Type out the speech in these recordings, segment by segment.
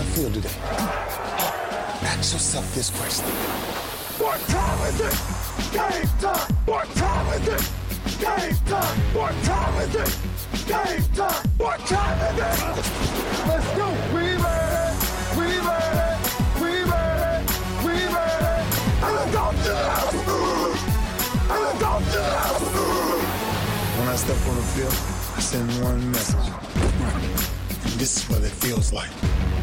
I feel today? Ask yourself this question. What time is it? Game time! What time is it? Game time! What time is it? Game time! What time is it? Let's go! We! We ready! We ready! We ready! And let's go to the! And go to the! When I step on the field, I send one message. This is what it feels like.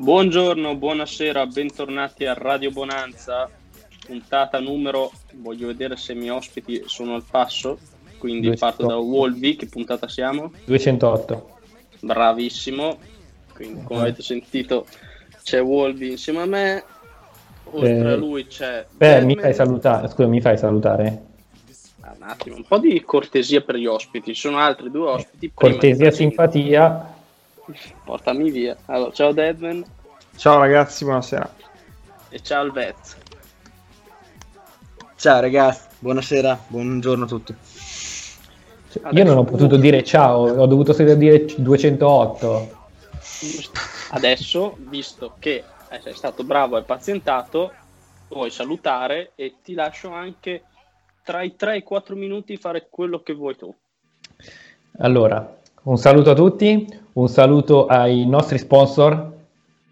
Buongiorno, buonasera, bentornati a Radio Bonanza, puntata numero, voglio vedere se i miei ospiti sono al passo, quindi 208. parto da Wolvi, che puntata siamo? 208. Bravissimo, quindi come avete sentito c'è Wolvi insieme a me, oltre Eh, a lui c'è... Beh, mi fai salutare, scusa, mi fai salutare? Ah, Un attimo, un po' di cortesia per gli ospiti, ci sono altri due ospiti. Cortesia, simpatia. Portami via. Allora, ciao Deadman Ciao ragazzi, buonasera. e ciao Vez. Ciao ragazzi, buonasera, buongiorno a tutti. Cioè, io non ho potuto dire ciao, ho dovuto solo dire 208. Adesso, visto che eh, sei stato bravo e pazientato, puoi salutare e ti lascio anche tra i 3 e i 4 minuti fare quello che vuoi tu. Allora, un saluto a tutti, un saluto ai nostri sponsor.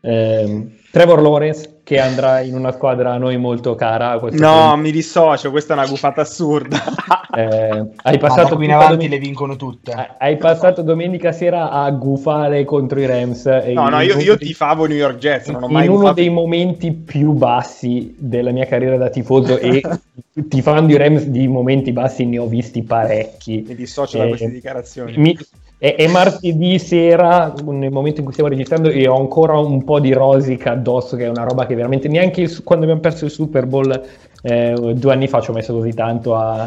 ehm, Trevor Lawrence che andrà in una squadra a noi molto cara. No, punto. mi dissocio, questa è una gufata assurda. Eh, hai passato da qui in avanti domen- le vincono tutte. hai- passato domenica sera a gufare contro i Rams. e No, no, in io, io dei- tifavo New York Jets, non ho in mai uno gufato. dei momenti più bassi della mia carriera da tifoso e tifando i Rams di momenti bassi ne ho visti parecchi. Mi dissocio da Eh, queste dichiarazioni. mi- è, è martedì sera, nel momento in cui stiamo registrando, e ho ancora un po' di rosica addosso, che è una roba che veramente neanche il- quando abbiamo perso il Super Bowl eh, due anni fa ci ho messo così tanto a,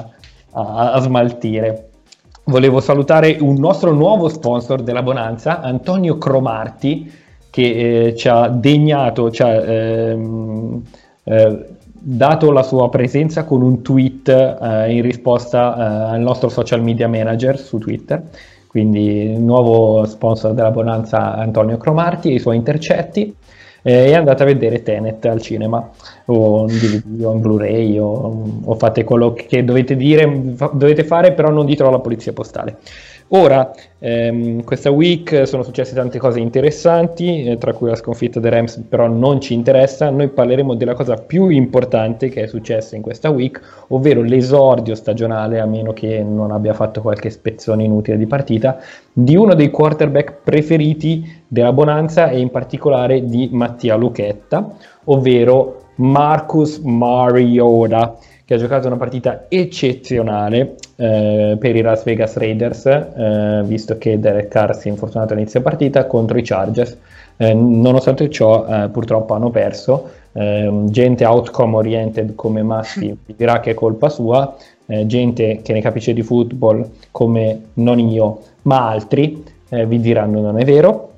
a- a smaltire. Volevo salutare un nostro nuovo sponsor della Bonanza, Antonio Cromarti, che eh, ci ha degnato, ci ha ehm, eh, dato la sua presenza con un tweet eh, in risposta eh, al nostro social media manager su Twitter. Quindi nuovo sponsor della Bonanza Antonio Cromarti e i suoi intercetti. E andate a vedere Tenet al cinema o in DVD o in Blu-ray o, o fate quello che dovete dire, dovete fare, però non ditelo alla polizia postale. Ora, ehm, questa week sono successe tante cose interessanti, eh, tra cui la sconfitta dei Rams, però non ci interessa. Noi parleremo della cosa più importante che è successa in questa week, ovvero l'esordio stagionale, a meno che non abbia fatto qualche spezzone inutile di partita, di uno dei quarterback preferiti della Bonanza e in particolare di Mattia Lucchetta, ovvero Marcus Mariota, che ha giocato una partita eccezionale eh, per i Las Vegas Raiders, eh, visto che Derek Carr si è infortunato all'inizio partita contro i Chargers. Eh, nonostante ciò, eh, purtroppo hanno perso. Eh, gente outcome oriented come Massi dirà che è colpa sua, eh, gente che ne capisce di football come non io, ma altri eh, vi diranno non è vero.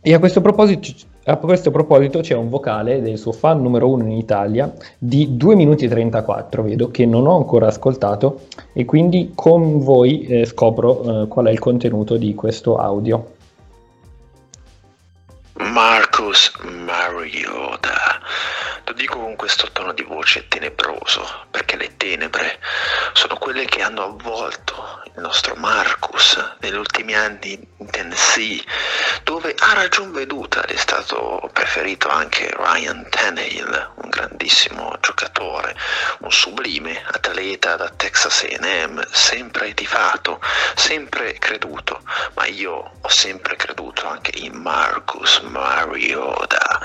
E a questo proposito, a questo proposito c'è un vocale del suo fan numero uno in Italia di 2 minuti e 34, vedo che non ho ancora ascoltato e quindi con voi eh, scopro eh, qual è il contenuto di questo audio. Marcus Mariota. Lo dico con questo tono di voce tenebroso, perché le tenebre sono quelle che hanno avvolto il nostro Marcus negli ultimi anni in Tennessee, dove a ragion veduta è stato preferito anche Ryan Tannehill, un grandissimo giocatore, un sublime atleta da Texas A&M, sempre tifato, sempre creduto, ma io ho sempre creduto anche in Marcus Mariota,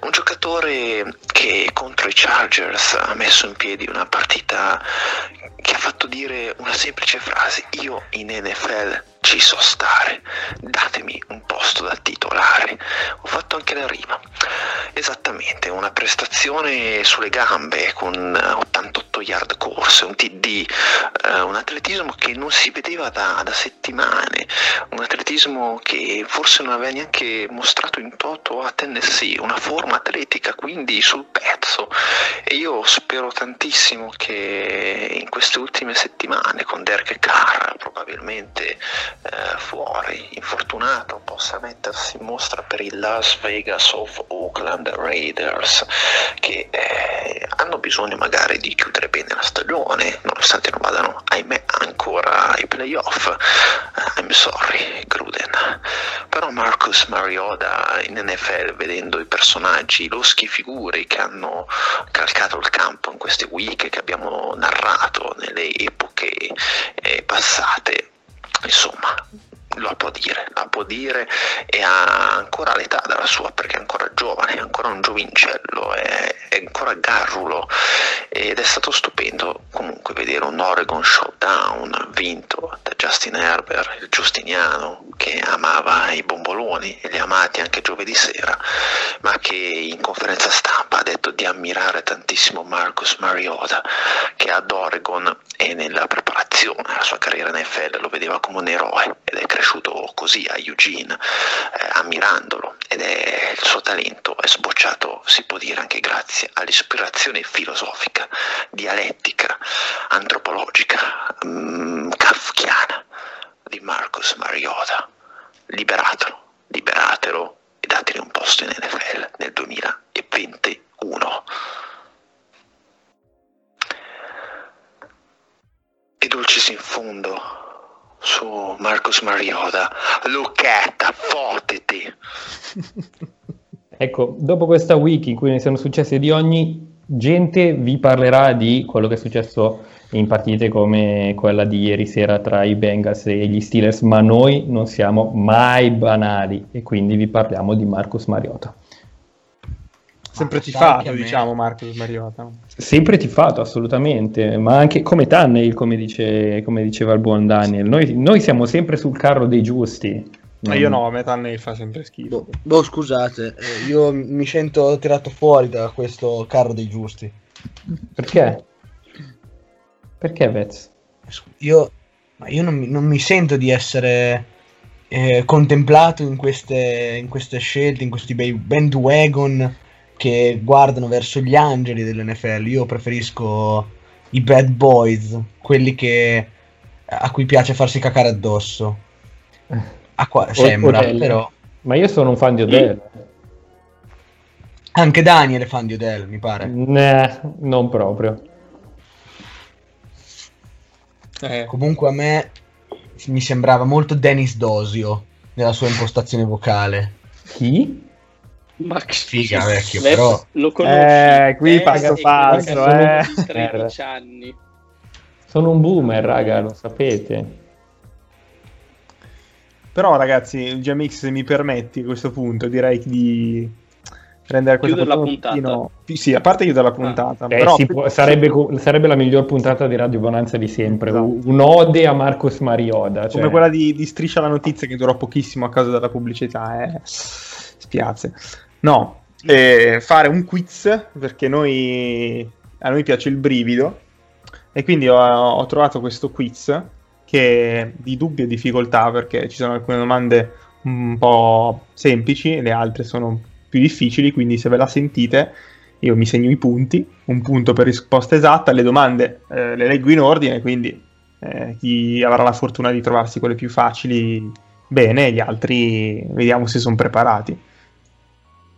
un giocatore che contro i Chargers ha messo in piedi una partita che ha fatto dire una semplice frase, io in NFL ci so stare, datemi un posto da titolare. Ho fatto anche la rima. Esattamente, una prestazione sulle gambe con 88 yard corse, un TD, eh, un atletismo che non si vedeva da, da, settimane, un atletismo che forse non aveva neanche mostrato in toto a Tennessee, una forma atletica quindi sul pezzo e io spero tantissimo che in queste ultime settimane con Derek Carr probabilmente eh, fuori, infortunato, possa mettersi in mostra per il Las Vegas of Oakland Raiders che eh, hanno bisogno magari di chiudere bene la stagione, nonostante non vadano, ahimè, ancora ai playoff. Uh, I'm sorry, Gruden. Però Marcus Mariota in NFL, vedendo i personaggi, loschi figure che hanno calcato il campo in queste week che abbiamo narrato nelle epoche eh, passate, insomma, lo può dire, la può dire e ha ancora l'età della sua perché è ancora giovane, è ancora un giovincello, è, è ancora garrulo ed è stato stupendo comunque vedere un Oregon Showdown vinto da Justin Herbert, il giustiniano che amava i bomboloni e li ha amati anche giovedì sera, ma che in conferenza stampa ha detto di ammirare tantissimo Marcus Mariota che ad Oregon e nella preparazione alla sua carriera in NFL lo vedeva come un eroe ed è cresciuto così a Eugene, eh, ammirandolo ed è il suo talento è sbocciato, si può dire anche grazie all'ispirazione filosofica, dialettica, antropologica, mh, kafkiana di Marcus Mariota. Liberatelo, liberatelo e dategli un posto in NFL nel 2021. E dolcis in fondo su Marcus Mariota, Lucchetta, fotiti! ecco, dopo questa week in cui ne sono successe di ogni, gente vi parlerà di quello che è successo in partite come quella di ieri sera tra i Bengals e gli Steelers, ma noi non siamo mai banali e quindi vi parliamo di Marcus Mariota. Sempre tifato, diciamo, Marcus Mariota. Sempre tifato, assolutamente, ma anche come Tunnel, come, dice, come diceva il buon Daniel. Noi, noi, siamo sempre sul carro dei giusti. Ma io no, a me Tunnel fa sempre schifo. Boh, boh scusate, eh, io mi sento tirato fuori da questo carro dei giusti. Perché? Perché Vez? Io, io non, mi, non, mi, sento di essere eh, contemplato in queste, in queste scelte, in questi bei bandwagon che guardano verso gli angeli dell'NFL. Io preferisco i bad boys, quelli che, a cui piace farsi cacare addosso. A qua, sembra, Odell. però. Ma io sono un fan di Odell. Anche Daniel è fan di Odell, mi pare. Nah, non proprio. Eh. Comunque a me mi sembrava molto Dennis Dosio nella sua impostazione vocale. Chi? Max figa vecchio Vep, però lo conosci eh, qui eh, passo passo eh. 13 anni sono un boomer raga lo sapete però ragazzi GMX se mi permetti a questo punto direi di rendere questa la puntata sì a parte chiudere la puntata ah. però... eh, può, sarebbe, sarebbe, la miglior puntata di Radio Bonanza di sempre esatto. un'ode a Marcos Marioda cioè... come quella di, di Striscia la notizia che durò pochissimo a causa della pubblicità eh spiace. No, eh, fare un quiz perché noi, a noi piace il brivido e quindi ho, ho trovato questo quiz che è di dubbia difficoltà perché ci sono alcune domande un po' semplici e le altre sono più difficili, quindi se ve la sentite io mi segno i punti, un punto per risposta esatta, le domande eh, le leggo in ordine, quindi eh, chi avrà la fortuna di trovarsi quelle più facili bene, gli altri vediamo se sono preparati.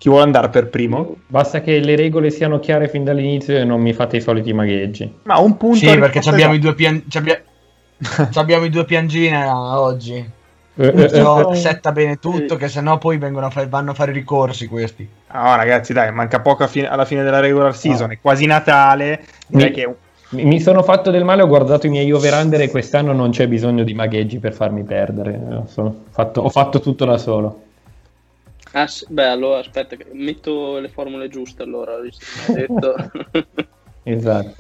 Chi vuole andare per primo? Basta che le regole siano chiare fin dall'inizio e non mi fate i soliti magheggi. Ma un punto. Sì, perché abbiamo i due pian... abbiamo i due piangina oggi. Eh, eh, eh, setta bene tutto, che sennò poi vengono a fare, vanno a fare ricorsi questi. No, ragazzi, dai, manca poco fine, alla fine della regular season, no. è quasi Natale. Mi, che... mi, sono fatto del male, ho guardato i miei over-under e quest'anno non c'è bisogno di magheggi per farmi perdere. Fatto, ho fatto tutto da solo. Ah, beh, allora aspetta, metto le formule giuste allora, visto che detto. esatto.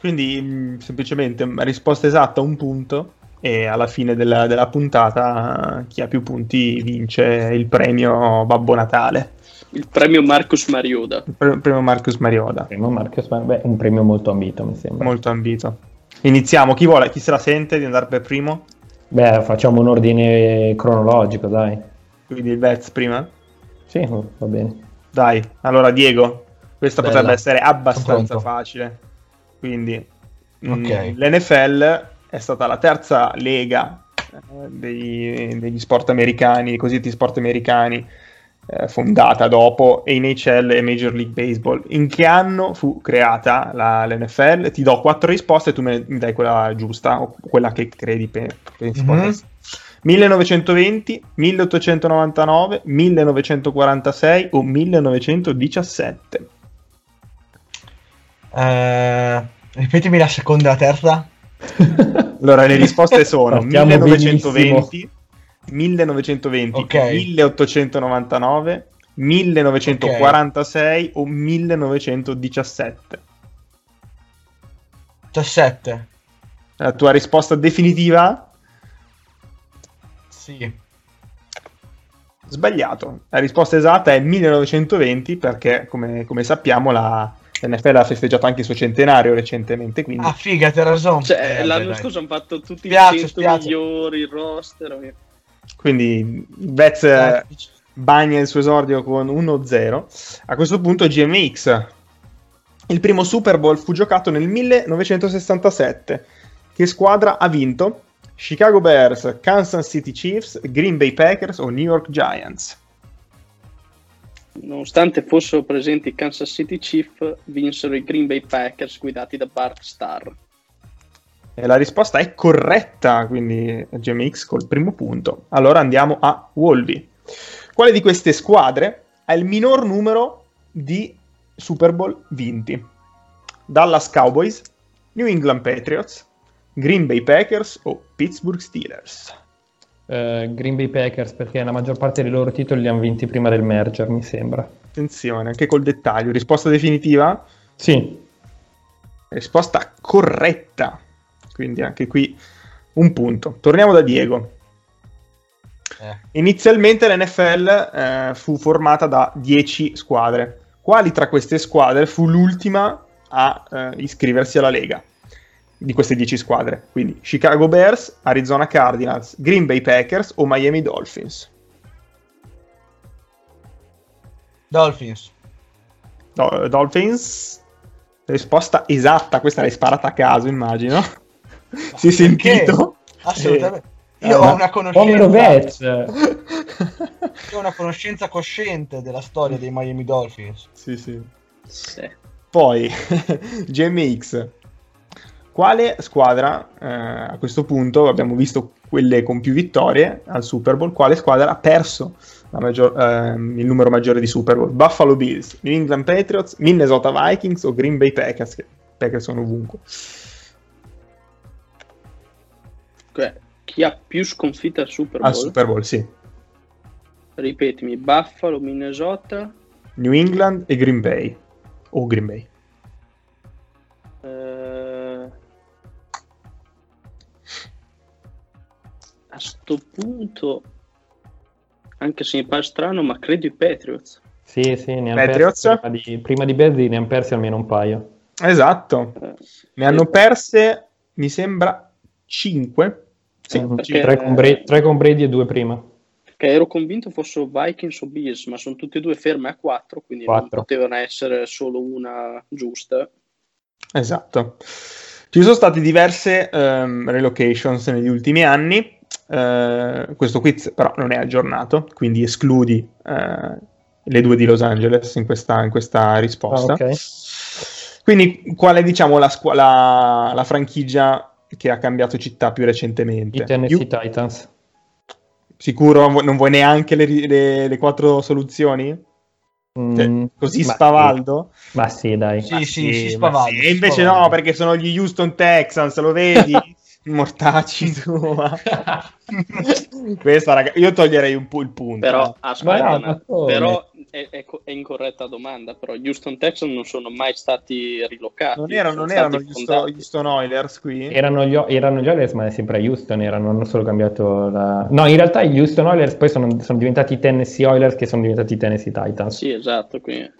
Quindi mh, semplicemente mh, risposta esatta un punto e alla fine della, della puntata chi ha più punti vince il premio Babbo Natale, Il premio Marcus Marioda. il pre- premio Marcus Marioda, Primo Marcus, beh, un premio molto ambito, mi sembra. molto ambito. Iniziamo, chi vuole, chi se la sente di andare per primo? Beh, facciamo un ordine cronologico, dai. Quindi il Vez prima? Sì, va bene. Dai, allora Diego, questa Bella. potrebbe essere abbastanza facile. Quindi mm, Ok. l'NFL è stata la terza lega eh, dei- degli sport americani, i cosiddetti sport americani, eh, fondata dopo NHL e Major League Baseball. In che anno fu creata la- l'NFL? Ti do quattro risposte e tu me- mi dai quella giusta o quella che credi pe- pensi possa Mhm. 1920, 1899, 1946 o 1917? Eh, ripetimi la seconda e la terza. Allora, le risposte sono Partiamo 1920, 1920, Ok. 1899, 1946 o 1917. 17. La tua risposta definitiva? Sì. Sbagliato. La risposta esatta è 1920 perché, come, come sappiamo, la NFL ha festeggiato anche il suo centenario recentemente, quindi Ah, figa, hai ragione. Cioè, Eh, l'anno scorso hanno fatto tutti Spiace, i 100 spiace. migliori, il roster. Quindi Betz Eh, bagna il suo esordio con 1-0. A questo punto GMX. Il primo Super Bowl fu giocato nel 1967. Che squadra ha vinto? Chicago Bears, Kansas City Chiefs, Green Bay Packers o New York Giants? Nonostante fossero presenti i Kansas City Chiefs, vinsero i Green Bay Packers guidati da Bart Starr. E la risposta è corretta, quindi GMX col primo punto. Allora andiamo a Wolby. Quale di queste squadre ha il minor numero di Super Bowl vinti? Dallas Cowboys, New England Patriots, Green Bay Packers o Pittsburgh Steelers? Eh, Green Bay Packers, perché la maggior parte dei loro titoli li hanno vinti prima del merger, mi sembra. Attenzione, anche col dettaglio. Risposta definitiva? Sì, Risposta corretta. Quindi anche qui un punto. Torniamo da Diego. Eh. Inizialmente l'NFL eh, fu formata da 10 squadre. Quali tra queste squadre fu l'ultima a eh, iscriversi alla Lega? Di queste 10 squadre. Quindi Chicago Bears, Arizona Cardinals, Green Bay Packers o Miami Dolphins? Dolphins. Do- Dolphins? Risposta esatta, questa l'hai sparata a caso, immagino. si è sentito? Assolutamente. Eh, Io ho una conoscenza. Ho una conoscenza cosciente della storia dei Miami Dolphins. sì, sì. Sì. Poi, GMX. Quale squadra, eh, a questo punto abbiamo visto quelle con più vittorie al Super Bowl, quale squadra ha perso maggior- ehm, il numero maggiore di Super Bowl? Buffalo Bills, New England Patriots, Minnesota Vikings o Green Bay Packers? Che Packers sono ovunque. Cioè, chi ha più sconfitte al Super Bowl? Al Super Bowl, sì. Ripetimi, Buffalo, Minnesota, New England e Green Bay. O Green Bay. Sto punto, anche se mi pare strano, ma credo i Patriots. Sì, sì, ne hanno persi prima di, prima di Bears ne hanno persi almeno un paio. Esatto. Eh, Ne hanno perse, mi sembra, 5. Sì, Mhm. perché- tre, con Bra- tre con Brady e due prima. Perché ero convinto fossero Vikings o Bills, ma sono tutte e due ferme a 4, quindi non Quattro. potevano essere solo una giusta. Esatto. Ci sono state diverse ehm, relocations negli ultimi anni. Eh, questo quiz però non è aggiornato, quindi escludi eh, le due di Los Angeles in questa, in questa risposta. Ah, ok. Quindi, qual è diciamo la, squa- la- la franchigia che ha cambiato città più recentemente? I Tennessee Più- Titans. Sicuro non vuoi neanche le, le- le quattro soluzioni? Cioè, Mm, così ma spavaldo? Sì. Ma sì, dai. Sì, sì, sì, ma spavaldo, sì. E invece spavaldo. no, perché sono gli Houston Texans, lo vedi? Mortacci tua. Questa, raga, io toglierei un po' il punto. Però, aspetta, no, come? però è, è, è incorretta domanda, però Houston Texans non sono mai stati rilocati. Non erano, sono non erano Houston. Houston Oilers qui? Erano gli, erano gli Oilers, ma è sempre a Houston. Erano, non solo cambiato la... No, in realtà gli Houston Oilers poi sono, sono diventati i Tennessee Oilers, che sono diventati i Tennessee Titans. Sì, esatto, quindi...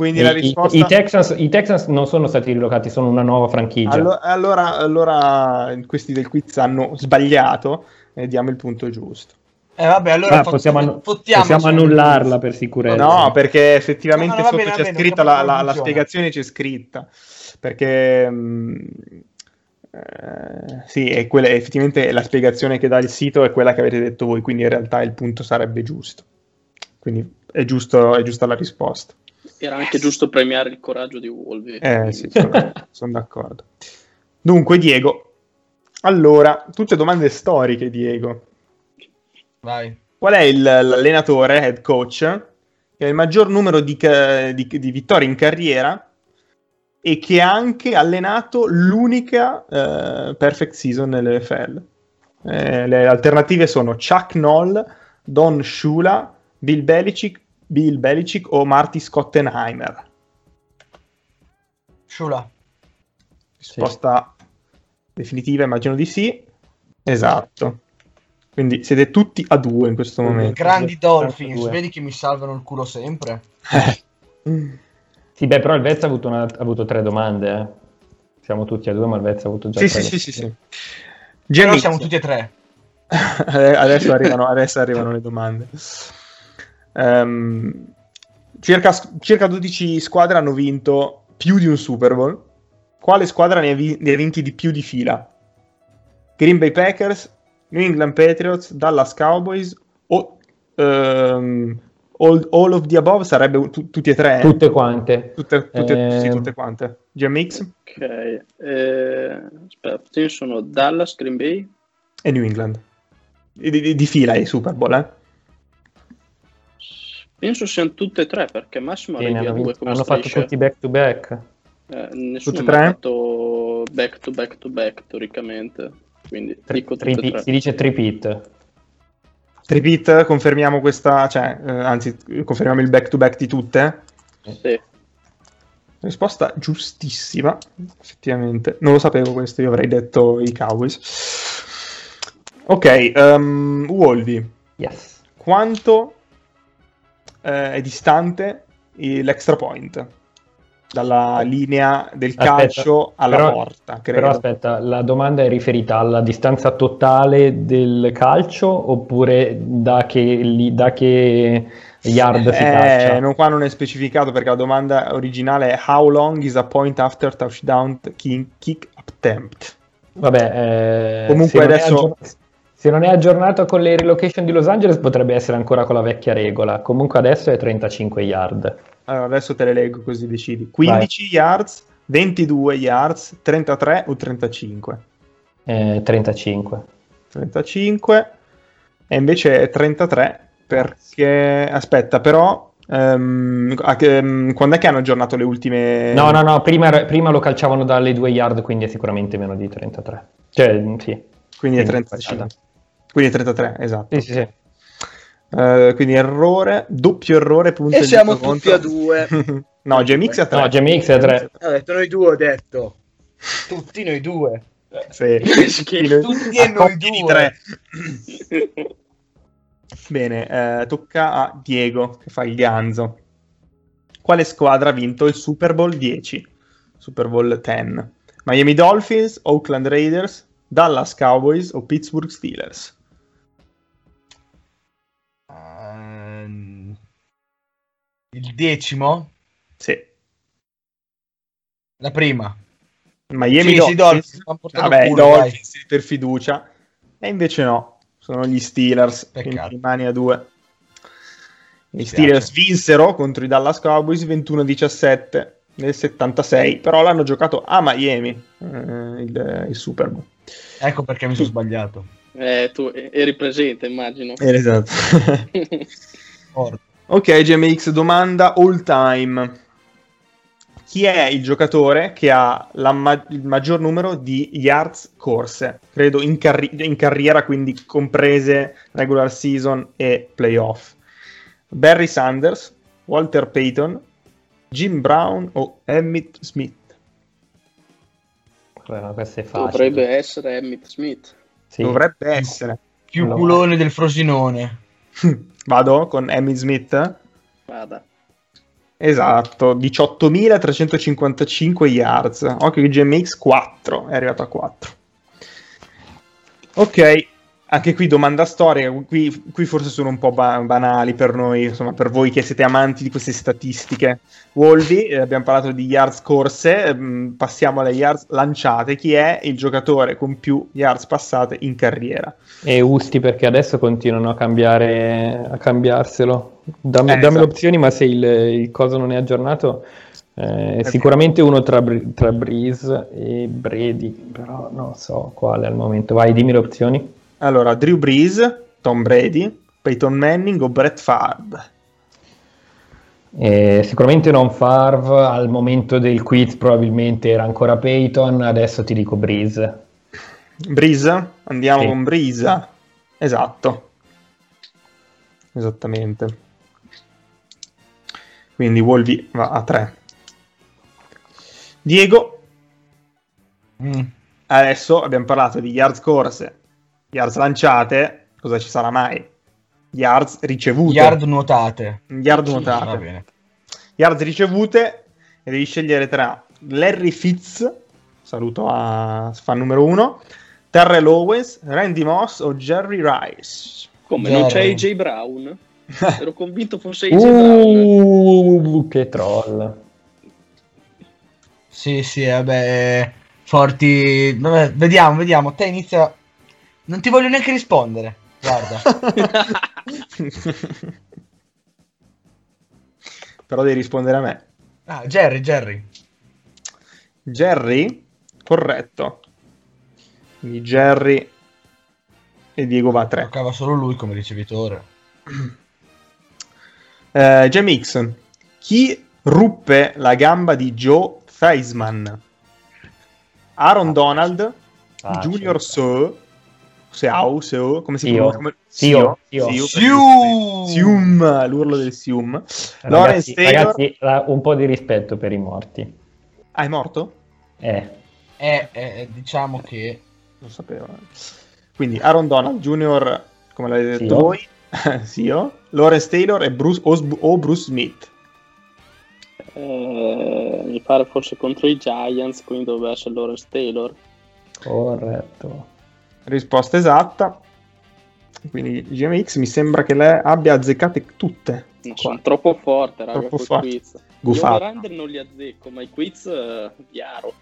Quindi I, la i- risposta... i Texans, I Texans non sono stati rilocati, sono una nuova franchigia. Allo- Allora, allora, questi del quiz hanno sbagliato e diamo il punto giusto. Eh vabbè, allora Ah, fo- possiamo, annu- possiamo annullarla per sicurezza. No, perché effettivamente No, no, sotto bene, c'è bene, scritta la, la- la spiegazione c'è scritta perché mh, eh, sì, è quella, effettivamente la spiegazione che dà il sito è quella che avete detto voi, quindi in realtà il punto sarebbe giusto. Quindi è, giusto, è giusta la risposta. Era anche giusto premiare il coraggio di Wolvi. Eh sì, sono, sono d'accordo. Dunque, Diego, allora, tutte domande storiche, Diego. Vai. Qual è il- l'allenatore, head coach, che ha il maggior numero di, ca- di- di vittorie in carriera e che ha anche allenato l'unica eh, perfect season nell'NFL? Eh, le alternative sono Chuck Noll, Don Shula, Bill Belichick, Bill Belichick o Marty Scottenheimer. Shula. Risposta definitiva, immagino di sì. Esatto. Quindi siete tutti a due in questo momento. Grandi Dolphins, vedi che mi salvano il culo sempre. Sì, beh, però il Vezza ha avuto, una- ha avuto tre domande. eh. Siamo tutti a due, ma il Vezza ha avuto già Sì, tre sì, sì, sì, sì. Però siamo tutti e tre. adesso, arrivano, adesso arrivano le domande. Ehm, circa, circa 12 squadre hanno vinto più di un Super Bowl. Quale squadra ne ha, vi- ne ha vinti di più di fila? Green Bay Packers, New England Patriots, Dallas Cowboys o ehm, all, all of the above sarebbe tu- tutti e tre? eh? Tutte quante. Tutte, tutte- sì, Ehm. tutte quante. GMX Ok, eh, aspetta, sono Dallas, Green Bay. e New England. Di, di- di fila i Super Bowl, eh? Penso siano tutte e tre perché Massimo Sì, arrivi ne a hanno, due come hanno fatto strisce. tutti back to back. Eh, nessuno Tutte ha e tre? fatto back to back to back teoricamente. Quindi Tri- dico tripi- tre. si dice tripit. Tripit, confermiamo questa, cioè, eh, anzi, confermiamo il back to back di tutte. Sì. Risposta giustissima, effettivamente. Non lo sapevo questo, io avrei detto i Cowboys. Ok, um, Wolvi, Yes. quanto eh, è distante l'extra point dalla linea del Aspetta, calcio alla però- porta? Credo. Però aspetta, la domanda è riferita alla distanza totale del calcio oppure da che, da che yard si Eh, caccia? non, qua non è specificato perché la domanda originale è How long is a point after touchdown kick, kick attempt? Vabbè, eh, Comunque adesso- aggior- se non è aggiornato con le relocation di Los Angeles potrebbe essere ancora con la vecchia regola. Comunque adesso è 35 yard. Allora, adesso te le leggo così decidi. 15 yards, 22 yards, 33 o 35? Eh, 35. 35 e invece è 33 perché aspetta, però ehm, quando è che hanno aggiornato le ultime No, no, no, prima, prima lo calciavano dalle 2 yard, quindi è sicuramente meno di 33. Cioè, sì. Quindi è Sì, 35. guarda. Quindi è 33, esatto. Sì, sì, sì. Eh, quindi errore, doppio errore, punto E e siamo tutti contro. a due. no, GMX è a 3. No, GMX è a 3. Ho detto noi due, ho detto. Tutti noi due. Sì. Tutti e noi due. tre. Bene, eh, tocca a Diego che fa il ganzo. Quale squadra ha vinto il Super Bowl 10? Super Bowl 10. Miami Dolphins, Oakland Raiders, Dallas Cowboys o Pittsburgh Steelers? Il decimo? Sì. La prima. Miami Sì, sì, Dolphins. Dolphins, m'han portato Vabbè, culo, Dolphins per fiducia. E invece no, sono gli Steelers. Peccato. Rimani a due. I Mi Steelers vinsero contro i Dallas Cowboys 21-17 nel 76, però l'hanno giocato a Miami eh, il, il Super Bowl. Ecco perché mi sono sbagliato. Eh, tu eri presente, immagino. esatto. Ok, GMX, domanda all time. Chi è il giocatore che ha la ma- il maggior numero di yards corse? Credo in, carri- in carriera, quindi comprese regular season e playoff. Barry Sanders, Walter Payton, Jim Brown o Emmett Smith? Facile. Dovrebbe essere Emmett Smith. Sì. Dovrebbe essere. Più Allora. culone del Frosinone. Vado con Emmett Smith? Vada. Esatto, 18.355 yards. Occhio che GMX 4, è arrivato a 4. Ok, anche qui domanda storica, qui, qui forse sono un po' ba- banali per noi, insomma per voi che siete amanti di queste statistiche. Wolvi, eh, abbiamo parlato di yards corse, ehm, passiamo alle yards lanciate. Chi è il giocatore con più yards passate in carriera? E Usti perché adesso continuano a cambiare a cambiarselo. Dammi, Eh, dammi esatto. le opzioni, ma se il, il coso non è aggiornato, eh, È sicuramente uno tra, tra Breeze e Brady, però non so quale al momento. Vai, dimmi le opzioni. Allora, Drew Brees, Tom Brady, Peyton Manning o Brett Favre? Eh, sicuramente non Favre, al momento del quiz probabilmente era ancora Peyton, adesso ti dico Breeze. Breeze? Andiamo Sì. con Breeze. Esatto. Esattamente. Quindi Wolvi va a 3. Diego, Mm. adesso abbiamo parlato di yards corse, yards lanciate, cosa ci sarà mai? Yards ricevute. Yard nuotate. Yard Va nuotate. bene. Yards ricevute e devi scegliere tra Larry Fitz, saluto a fan numero 1, Terrell Owens, Randy Moss o Jerry Rice. Come, non c'è Jerry. AJ Brown? Ero convinto fosse AJ Brown. Uh, che troll. Sì, sì, vabbè. Forti. Vabbè, vediamo, vediamo. Te inizia. Non ti voglio neanche rispondere. Guarda. Però devi rispondere a me. Ah, Jerry, Jerry. Jerry, corretto. Quindi Jerry e Diego va a 3. Giocava solo lui come ricevitore. Eh, Jamix, chi ruppe la gamba di Joe Theismann? Aaron Donald, Ah, Junior certo. So, Seau, Seo, come si pronuncia? Come... Sio. Sio, Sio. Siu! Sium, l'urlo del Sium. Ragazzi, Lawrence Taylor, ragazzi, la- un po' di rispetto per i morti. ah, è morto? Eh, Eh, eh, diciamo che. Non sapevo. Quindi Aaron Donald Jr., come l'avete detto Sio. voi, Sio, Lawrence Taylor e Bruce, o, o Bruce Smith. Eh, mi pare forse contro i Giants, quindi doveva essere Lawrence Taylor. corretto. Risposta esatta. Quindi GMX mi sembra che lei abbia azzeccate tutte. Qua. sono troppo forte, raga, Troppo forte. quiz. Gufato. over-under non li azzecco, ma i quiz, eh, chiaro.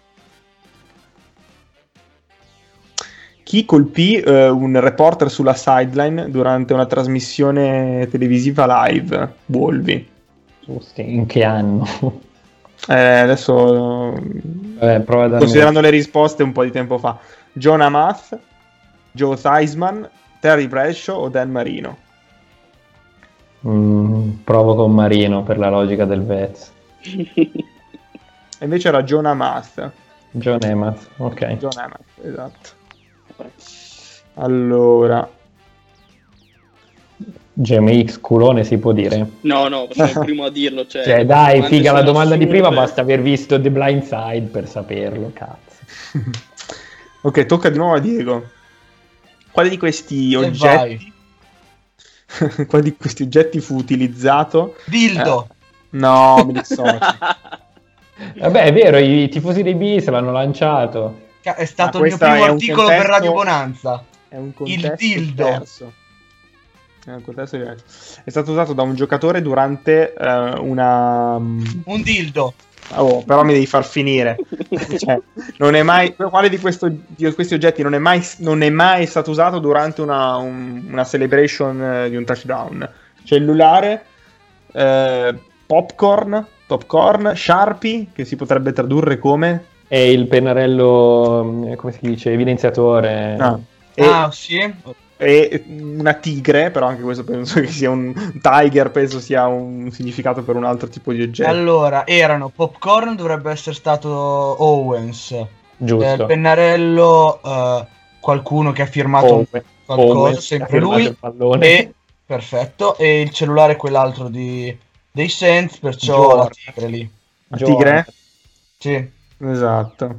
Chi colpì eh, un reporter sulla sideline durante una trasmissione televisiva live? Wolvi. Giusti, in che anno? Eh, adesso, Vabbè, considerando le risposte un po' di tempo fa, John Amath, Joe Theismann, Terry Bradshaw o Dan Marino? Mm, provo con Marino per la logica del Vez. E invece era John Amath. John Emath, ok. John Amath, esatto. Allora, GMX culone si può dire. No, no, sei il primo a dirlo. Cioè, Cioè, dai, figa, la sono domanda di assurde. prima basta aver visto The Blind Side per saperlo, cazzo. ok, tocca di nuovo a Diego. Quale di questi oggetti quale di questi oggetti fu utilizzato? Dildo. No, mi dissocio. Vabbè, è vero, i tifosi dei B se l'hanno lanciato. È stato Ma il mio primo articolo contesto- per Radio Bonanza. È un contesto dildo. diverso. È un contesto diverso. È stato usato da un giocatore durante eh, una... Un dildo. Oh, però mi devi far finire. Cioè, non è mai... Quale di, questo- di questi oggetti non è mai, non è mai stato usato durante una, un- una celebration eh, di un touchdown? Cellulare, eh, popcorn, popcorn, Sharpie, che si potrebbe tradurre come... E il pennarello, eh, come si dice, evidenziatore. Ah, e, Ah, sì. E una tigre, però anche questo penso che sia un tiger, penso sia un significato per un altro tipo di oggetto. Allora, erano popcorn, dovrebbe essere stato Owens. Eh, Giusto. il pennarello, eh, qualcuno che ha firmato Owen- qualcosa, Owen, sempre lui. E, perfetto. E il cellulare, quell'altro di dei Saints, perciò Jordan. la tigre lì. A Tigre? Sì. Esatto.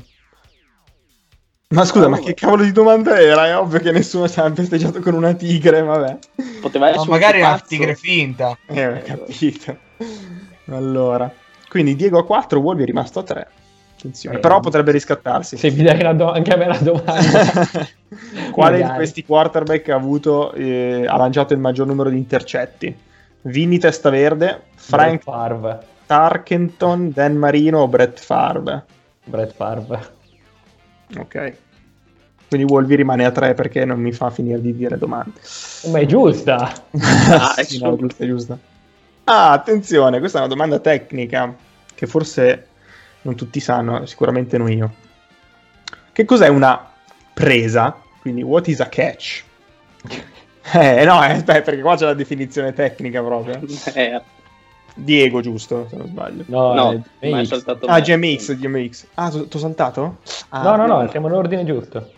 Ma scusa, ma che cavolo di domanda era? È ovvio che nessuno si è festeggiato con una tigre, vabbè. Poteva Ma essere un magari è una tigre finta. Eh, ho capito. Allora. Quindi Diego a 4, Wolvi è rimasto a 3. Attenzione. Eh, Però potrebbe riscattarsi. Se mi dai do- anche a me la domanda. Quale di questi quarterback ha avuto eh, ha lanciato il maggior numero di intercetti? Vini Testaverde, Frank Brett Favre. Tarkenton, Dan Marino o Brett Favre? Brett Favre. Ok. Quindi Wolvi rimane a 3 perché non mi fa finire di dire domande. Ma è giusta. Ah, è Sì, no, giusta, giusta. Ah, attenzione, questa è una domanda tecnica che forse non tutti sanno, sicuramente non io. Che cos'è una presa? Quindi, what is a catch? Eh, no, eh, aspetta, perché qua c'è la definizione tecnica proprio. Eh, Diego, giusto, se non sbaglio. No, no, è ma è X. saltato Ah. GMX, GMX. Ah, ti ho saltato? Ah, No, no, no, siamo nell'ordine giusto.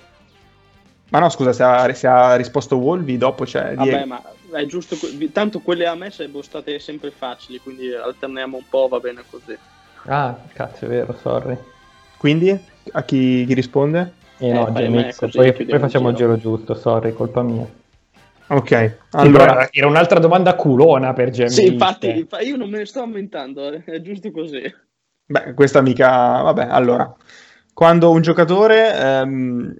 Ma no, scusa, se ha, se ha risposto Wolvi, dopo c'è Vabbè, Diego. ma è giusto. Tanto quelle a me sarebbero state sempre facili, quindi alterniamo un po', va bene così. Ah, cazzo, è vero, sorry. Quindi, a chi, chi risponde? Eh no, Eh, me, GMX, poi, poi facciamo il il giro giusto, sorry, colpa mia. Ok, allora... era un'altra domanda culona per GMX. Sì, infatti, infa- io non me ne sto inventando, eh, è giusto così. Beh, questa mica... Vabbè, allora. Quando un giocatore, ehm,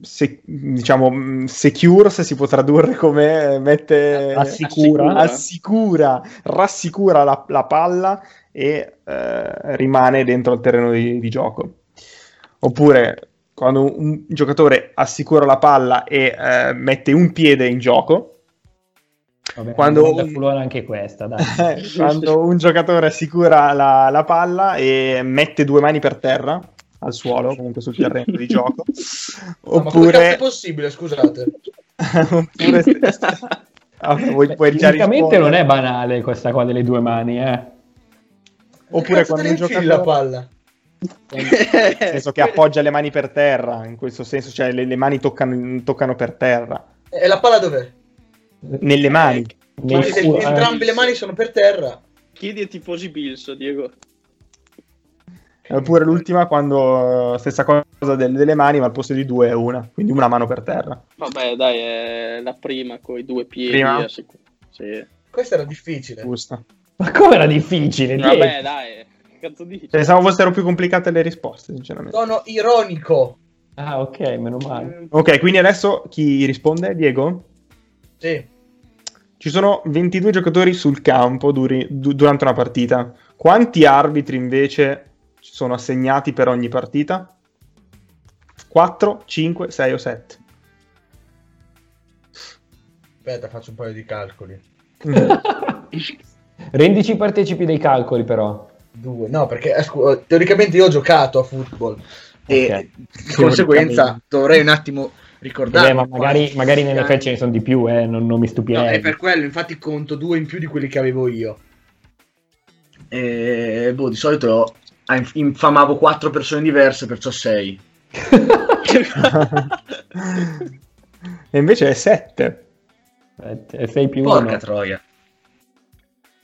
se- diciamo, secure, se si può tradurre come mette... Assicura. assicura, rassicura la, la palla e eh, rimane dentro al terreno di, di gioco. Oppure quando un, giocatore assicura la palla e eh, mette un piede in gioco, Vabbè, quando un- anche questa, dai. Quando un giocatore assicura la, la palla e mette due mani per terra al suolo, comunque sul terreno di gioco, No, ma è oppure, possibile, scusate? oppure Ok, vuoi, puoi già Tecnicamente rispondere? non è banale questa qua delle due mani, eh. Oppure quando un infili la giocatore palla. Nel senso che appoggia le mani per terra, in questo senso, cioè le, le mani toccano, toccano per terra. E la palla dov'è? Nelle mani. Nei Ma se culo- eh. entrambe le mani sono per terra. Chiedi ai tifosi Bills, Diego. Oppure l'ultima quando eh, stessa cosa del- delle mani, ma al posto di due è una, quindi una mano per terra. Vabbè, dai, è la prima con i due piedi. Prima? eh, Sì. Questa era difficile. Giusto. Ma come era difficile? Vabbè, dai, cazzo dici? Pensavo fossero più complicate le risposte, sinceramente. Sono ironico. Ah, ok, meno male. Ok, quindi adesso chi risponde? Diego? Sì. Ci sono 22 giocatori sul campo duri- du- durante una partita. Quanti arbitri invece ci sono assegnati per ogni partita? 4, 5, 6 o 7? Aspetta, faccio un paio di calcoli. Rendici partecipi dei calcoli, però. Due. No, perché eh, scu- teoricamente io ho giocato a football. E di conseguenza dovrei un attimo ricordare. Ma magari, magari nelle NFL ce ne sono di più, eh, non, non mi No, stupirei. è per quello, infatti conto due in più di quelli che avevo io. E boh, di solito inf- infamavo quattro persone diverse, perciò sei. e invece è 7. Eh, sei più Porca uno. troia.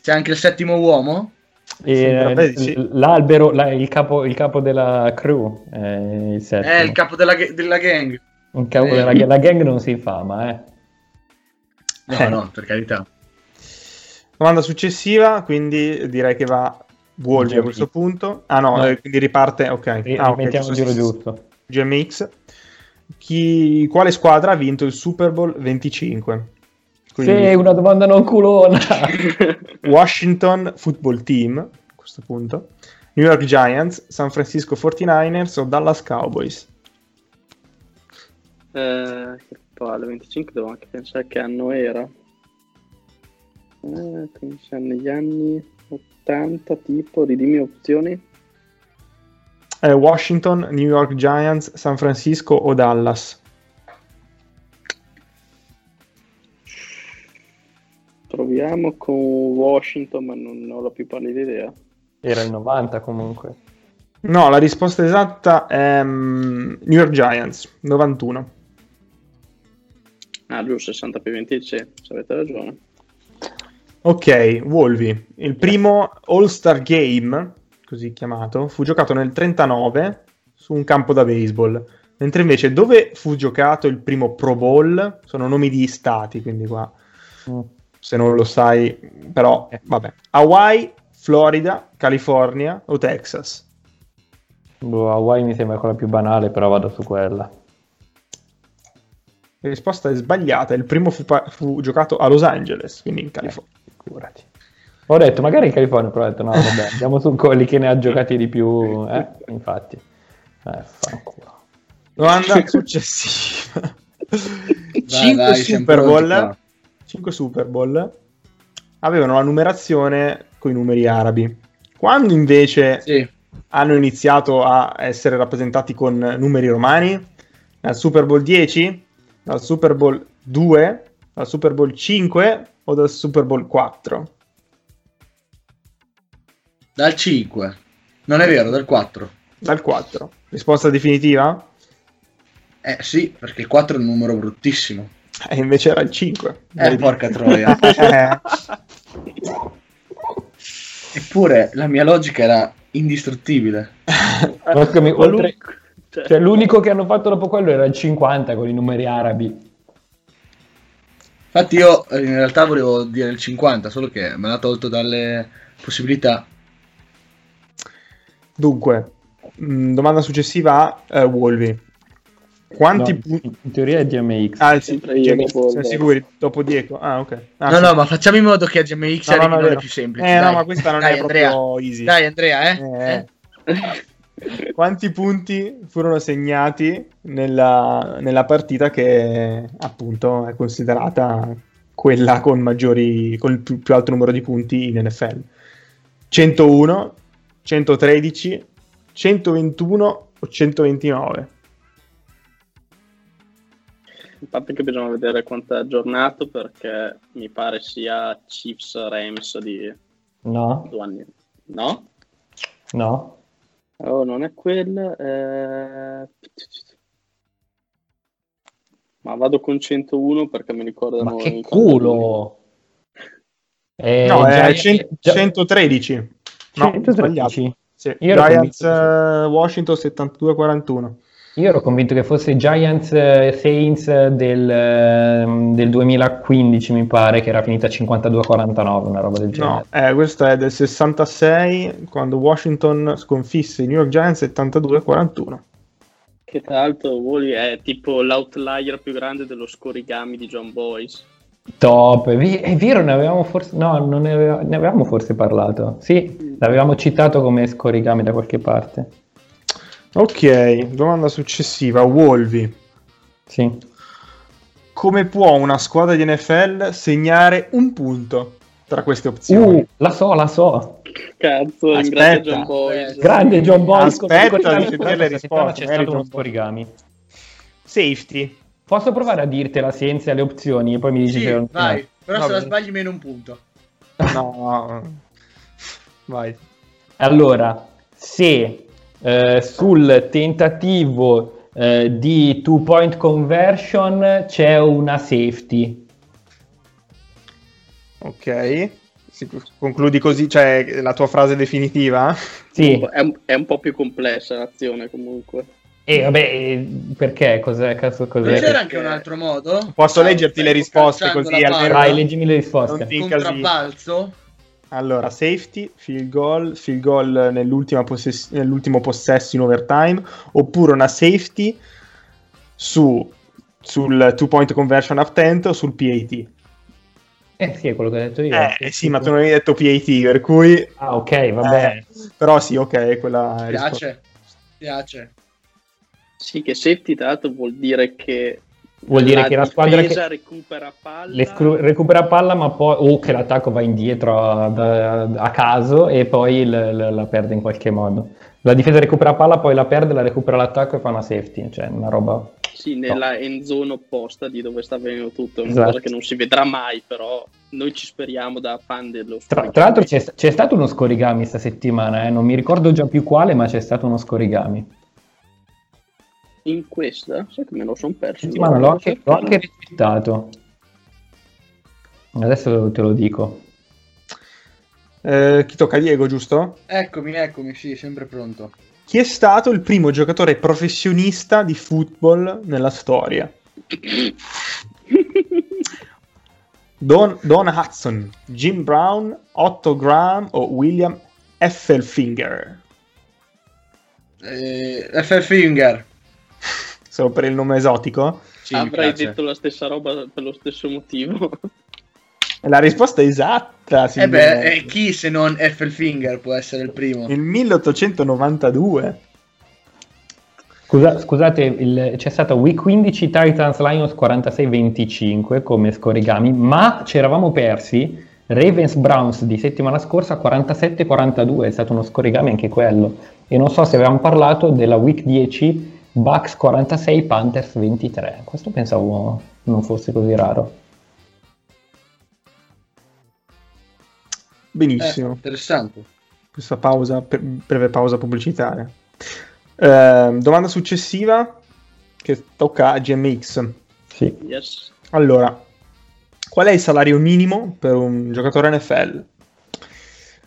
C'è anche il settimo uomo? E, eh, beh, sì. L'albero, la- il, capo, il capo della crew, eh, il. È il capo della, della gang. Il capo eh. della la gang non si infama, eh. No, Eh. no, per carità. Domanda successiva, quindi direi che va Wolvi a questo punto. Ah no, No. eh, quindi riparte, ok. Ah, ok, rimettiamo il giro giusto. GMX. Chi, quale squadra ha vinto il Super Bowl 25? Quindi Sì, una domanda non culona. Washington Football Team, a questo punto, New York Giants, San Francisco 49ers o Dallas Cowboys? Eh, che palle, 25 devo anche pensare che anno era. Eh, pensa negli anni 80 tipo, ridimmi opzioni. Eh, Washington, New York Giants, San Francisco o Dallas? Proviamo con Washington, ma non ho la più pallida idea. Era il 90 comunque. No, la risposta esatta è mm, New York Giants, 91. Ah, giusto, 60 più 20, sì, se avete ragione. Ok, Wolvi. Il primo All-Star Game, così chiamato, fu giocato nel 39 su un campo da baseball. Mentre invece dove fu giocato il primo Pro Bowl sono nomi di stati, quindi qua Mm. Se non lo sai, però vabbè. Hawaii, Florida, California o Texas? Boh, Hawaii mi sembra quella più banale, però vado su quella. La risposta è sbagliata. Il primo fu, pa- fu giocato a Los Angeles, quindi in California. Figurati. Ho detto, magari in California, però ho detto, no, vabbè, andiamo su quelli che ne ha giocati di più, eh? Infatti. Eh, fanculo. Domanda successiva. Vai, 5 vai, siamo Super Bowl. Qua. 5 Super Bowl avevano la numerazione con i numeri arabi. Quando invece Sì. hanno iniziato a essere rappresentati con numeri romani? Dal Super Bowl 10? Dal Super Bowl 2? Dal Super Bowl 5 o dal Super Bowl 4? Dal 5. Non è vero, dal 4. Dal 4. Risposta definitiva? Eh sì, perché il 4 è un numero bruttissimo. E invece era il 5. Eh, porca troia. Eppure la mia logica era indistruttibile. Scusami, oltre- cioè, cioè, l'unico che hanno fatto dopo quello era il 50 con i numeri arabi. Infatti io eh, in realtà volevo dire il 50, solo che me l'ha tolto dalle possibilità. Dunque, mh, domanda successiva a eh, Wolvi. Quanti No, punti... in teoria è GMX. Ah, sì, dopo- siamo sicuri? Dopo Diego? Ah, ok. Ah, no, sì. no, ma facciamo in modo che a GMX No, no, no, vero. più semplici. Eh, no, dai. ma questa non Dai, è Andrea. proprio easy. Dai, Andrea, eh? Eh. Eh? Quanti punti furono segnati nella, nella partita che appunto è considerata quella con maggiori con il più, più alto numero di punti in NFL? 101, 113, 121 o 129? È che bisogna vedere quanto è aggiornato perché mi pare sia Chiefs Rams di No, due anni. No? no. Oh, non è quella. eh, Ma vado con 101 perché mi ricordano. Ma che i culo! Eh, No, è Giants- cen- Gi- 113. No, 113. sbagliato. Sì, Giants eh, Washington 72-41. Io ero convinto che fosse Giants eh, Saints del, ehm, del 2015, mi pare, che era finita 52-49, una roba del genere. No, eh, questo è del 66 quando Washington sconfisse i New York Giants 72-41. Che tra l'altro Wally è tipo l'outlier più grande dello scorigami di John Boyce. Top, è, vero, ne avevamo forse, no, non ne, aveva- ne avevamo forse parlato. Sì, l'avevamo citato come scorigami da qualche parte. Ok, domanda successiva. Wolvi. Sì. Come può una squadra di NFL segnare un punto tra queste opzioni? Uh, la so, la so. Cazzo, Aspetta. grande John Boyce. Grande John Boyce. Aspetta di sentire le risposte, C'è stato uno scorigami. Safety. Posso provare a dirtela senza le opzioni e poi mi dici Sì, non- vai. Però Va se la sbagli meno un punto. No. Vai. Allora, se eh, sul tentativo eh, di two point conversion c'è una safety, Ok. Si- concludi così, cioè la tua frase definitiva? sì, È, un- è un po' più complessa l'azione comunque. e vabbè, eh, perché cos'è? Cazzo, cos'è? c'era che- anche un altro modo? Posso Ah, leggerti le risposte così almeno- Vai, leggimi le risposte. Non ti- Contrabbalzo? Allora, safety, field goal, field goal nell'ultima possess- nell'ultimo possesso in overtime, oppure una safety su, sul two point conversion attempt o sul PAT. Eh sì, è quello che ho detto io. Eh, sì, ma tu non hai detto PAT, per cui... Ah, ok, va bene. Eh, però sì, ok, quella è risposta. Piace. Piace. Sì, che safety tra l'altro vuol dire che Vuol dire che la squadra che recupera palla scru- recupera palla, ma poi o che l'attacco va indietro a, a caso e poi l- l- la perde in qualche modo. La difesa recupera palla, poi la perde, la recupera l'attacco e fa una safety, cioè una roba. sì, nella end zone opposta di dove sta avvenendo tutto, è una Esatto. cosa che non si vedrà mai, però noi ci speriamo da fan dello Tra, tra l'altro c'è, c'è stato uno scorigami sta settimana, eh, non mi ricordo già più quale, ma c'è stato uno scorigami. In questa, sai che me lo sono perso. settimana l'ho anche, l'ho anche retweetato. Adesso te lo dico. Eh, chi tocca? Diego, giusto? Eccomi, eccomi, sì, sempre pronto. Chi è stato il primo giocatore professionista di football nella storia? Don, Don Hudson, Jim Brown, Otto Graham o William Effelfinger? Eh, FF Finger. Solo per il nome esotico? Sì, Avrei detto la stessa roba per lo stesso motivo. La risposta è esatta, Eh beh, eh, chi se non Finger può essere il primo? Nel 1892. Scusa- scusate, il- c'è stato Week 15 Titans Lions 46-25 come scorigami, ma ci eravamo persi Ravens Browns di settimana scorsa 47-42, è stato uno scorigami anche quello. E non so se avevamo parlato della Week 10 Bucks 46 Panthers 23. Questo pensavo non fosse così raro. Benissimo. Eh, interessante. Questa pausa, per- breve pausa pubblicitaria. Ehm, domanda successiva che tocca a GMX. Sì. Yes. Allora, qual è il salario minimo per un giocatore NFL?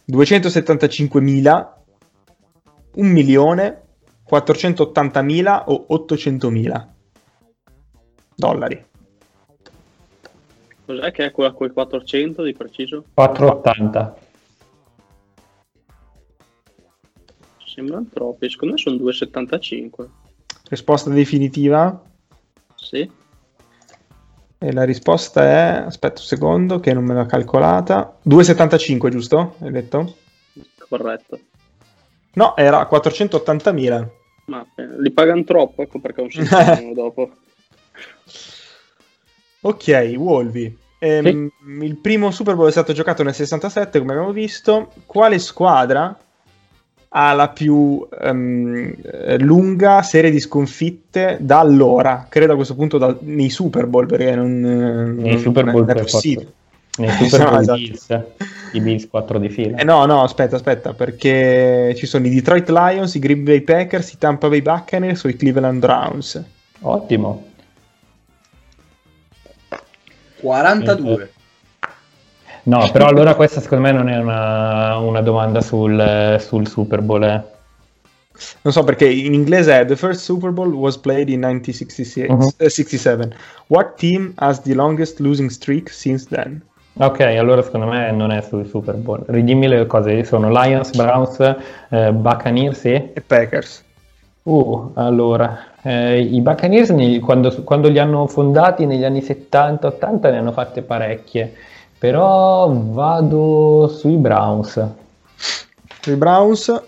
275.000, 1 milione, 480.000 o 800.000 dollari? Cos'è che è quella con i 400 di preciso? 480. Sembrano troppi, secondo me sono 2,75. Risposta definitiva? Sì? E la risposta è, aspetta un secondo che non me l'ho calcolata, 2,75 giusto? Hai detto? Corretto. No, era 480.000. Ma eh, li pagano troppo, ecco perché non si sentono dopo. Ok, Wolvi. Ehm, Il primo Super Bowl è stato giocato nel 67, come abbiamo visto. Quale squadra ha la più eh, lunga serie di sconfitte da allora? Credo a questo punto da- nei Super Bowl, perché non, eh, Nei non- Super Bowl non è per possibile. forza. Nei Super No, Bowl esatto. Bills, i Bills 4 di fila. Eh, no, no, aspetta, aspetta, perché ci sono i Detroit Lions, i Green Bay Packers, i Tampa Bay Buccaneers o i Cleveland Browns. Ottimo. 42. No, però allora questa secondo me non è una, una domanda sul, sul Super Bowl. eh. Non so perché in inglese è The first Super Bowl was played in 1966. Mhm. eh, 67. What team has the longest losing streak since then? Ok, allora secondo me non è sul Super Bowl. Ridimmi le cose, sono Lions, Browns, eh, Buccaneers e... E Packers. Uh, allora, eh, i Buccaneers negli- quando, quando li hanno fondati negli anni 70-80 ne hanno fatte parecchie, però vado sui Browns. I Browns.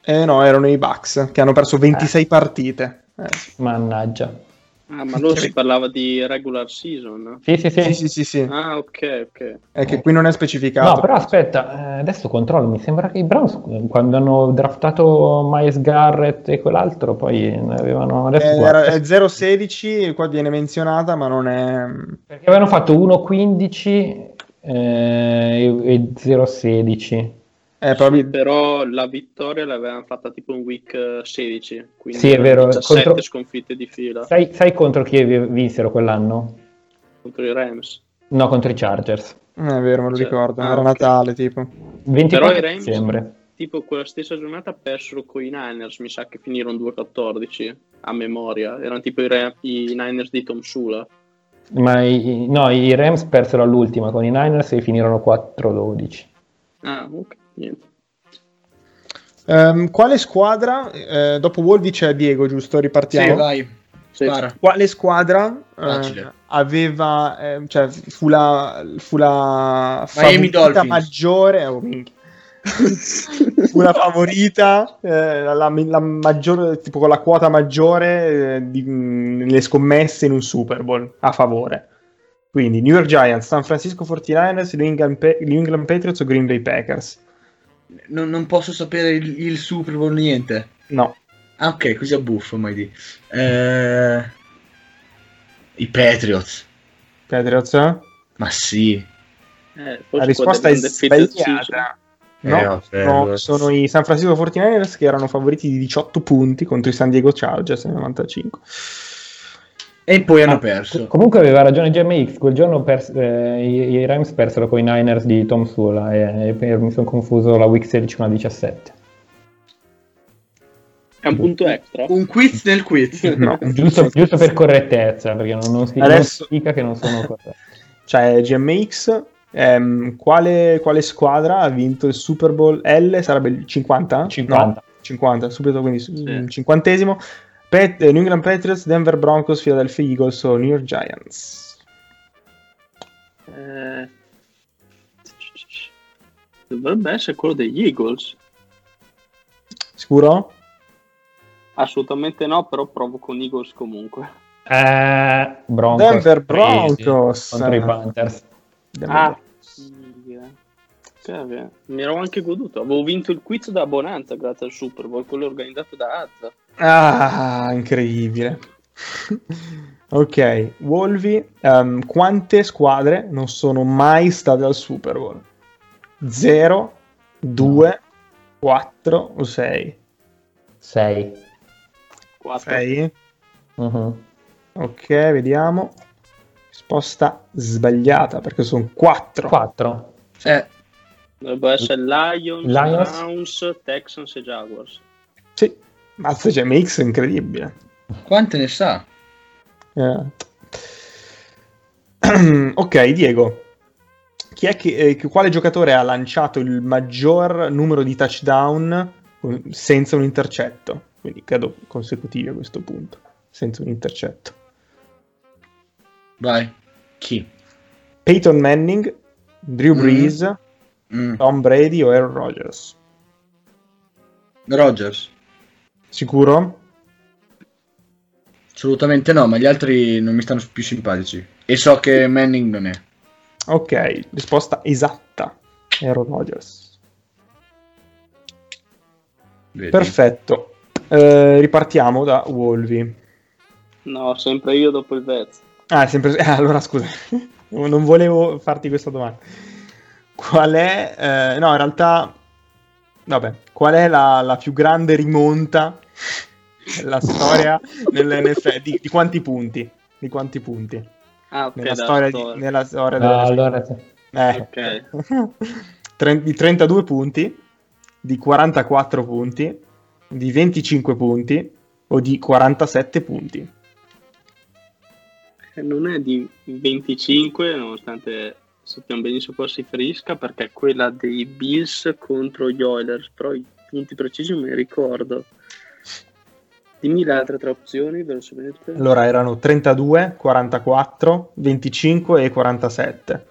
Eh no, erano i Bucks che hanno perso 26 partite. Eh, Mannaggia. Ah, ma allora si parlava di regular season. Sì, sì, sì. Sì, sì, sì, sì. Ah, ok, ok. È che qui non è specificato. No, però aspetta, eh, adesso controllo, mi sembra che i Browns eh, quando hanno draftato Miles Garrett e quell'altro poi ne avevano... Adesso Eh, guarda, era- è 0-16, qua viene menzionata, ma non è. perché avevano fatto 1-15 eh, e, e 0-16. È proprio. Però la vittoria l'avevano fatta tipo in week eh, 16, quindi Sì, è vero, 17 contro- sconfitte di fila Sai, sai contro chi vi- vinsero quell'anno? contro i Rams. No, contro i Chargers. Eh, È vero, me lo Cioè, ricordo. ah, Era ok. Natale, tipo. 24 i Rams- dicembre. Tipo quella stessa giornata persero con i Niners, mi sa che finirono 2-14 a memoria. Erano tipo i, Ra- i Niners di Tom Sula. Ma i, no, i Rams persero all'ultima con i Niners e finirono 4-12. Ah, ok, niente. Ehm, quale squadra? eh, dopo Wolvi c'è Diego, giusto? Sì, Ripartiamo. vai. Sì. Spara. Quale squadra eh, aveva, eh, cioè, fu la, fu la Miami favorita maggiore? oh, fu la favorita, eh, la, la- la maggiore, tipo con la quota maggiore eh, di- mh, nelle scommesse in un Super Bowl a favore. Quindi New York Giants, San Francisco 49ers, New England, Pa- New England Patriots o Green Bay Packers? Non, non posso sapere il, il Super Bowl niente. No, Ah, ok, così a buffo, mai di. Eh, I Patriots. Patriots? La Ma sì. Eh, forse risposta è sbagliata. Eh, No, vabbè, no, sono i San Francisco 49ers che erano favoriti di 18 punti contro i San Diego Chargers nel 95. E poi hanno Ah, perso. Comunque aveva ragione GMX, quel giorno pers- eh, i, i Rams persero con i Niners di Tom Sula e, e per- mi sono confuso la week 16 con la 17. È un punto extra. Un quiz nel quiz. No. Giusto, giusto per correttezza, perché non, non si, Adesso- non si dica che non sono corretto. Cioè, GMX, ehm, quale, quale squadra ha vinto il Super Bowl L? Sarebbe il 50? 50. No, 50, subito, quindi Sì. cinquantesimo. Pet- eh, New England Patriots, Denver Broncos, Philadelphia Eagles o New York Giants. Eh, Dovrebbe essere quello degli Eagles. Sicuro? Assolutamente no, però provo con Eagles comunque. Eh, Broncos. Denver Broncos. Contro i Panthers. Denver Ah, mi ero anche goduto. Avevo vinto il quiz da Bonanza grazie al Super Bowl, quello organizzato da Azza. Ah, incredibile. ok, Wolvi, ehm, quante squadre non sono mai state al Super Bowl? 0, 2, 4 o 6? 6. 4. 6? Mhm. Ok, vediamo. Risposta sbagliata perché sono 4. 4. Eh, Dovrebbe essere Lions, Lions? Browns, Texans e Jaguars. Sì, mazza c'è mix incredibile. quante ne sa? Eh. ok, Diego. Chi è che, eh, quale giocatore ha lanciato il maggior numero di touchdown senza un intercetto? Quindi credo consecutivi a questo punto, senza un intercetto. Vai. Chi? Peyton Manning, Drew Mm. Brees, Mm. Tom Brady o Aaron Rodgers? Rogers. Sicuro? Assolutamente no, ma gli altri non mi stanno più simpatici. E so che Manning non è. Ok, risposta esatta. Aaron Rodgers. Vedi? Perfetto. Eh, ripartiamo da Wolvi. No, sempre io dopo il Vez. Ah, sempre... ah, allora scusa, non volevo farti questa domanda. Qual è... eh, no, in realtà... Vabbè, qual è la, la più grande rimonta della storia nell'NFL? Di, di quanti punti? Di quanti punti? Ah, ok, Nella storia, di- nella storia Ah, della... allora. Eh. Ok. Tre- di 32 punti, di 44 punti, di 25 punti o di 47 punti. Eh, Non è di 25, nonostante sappiamo benissimo cosa si riferisca, perché è quella dei Bills contro gli Oilers, però i punti precisi non me li ricordo. Dimmi le altre tre opzioni, velocemente. Allora erano 32, 44, 25 e 47.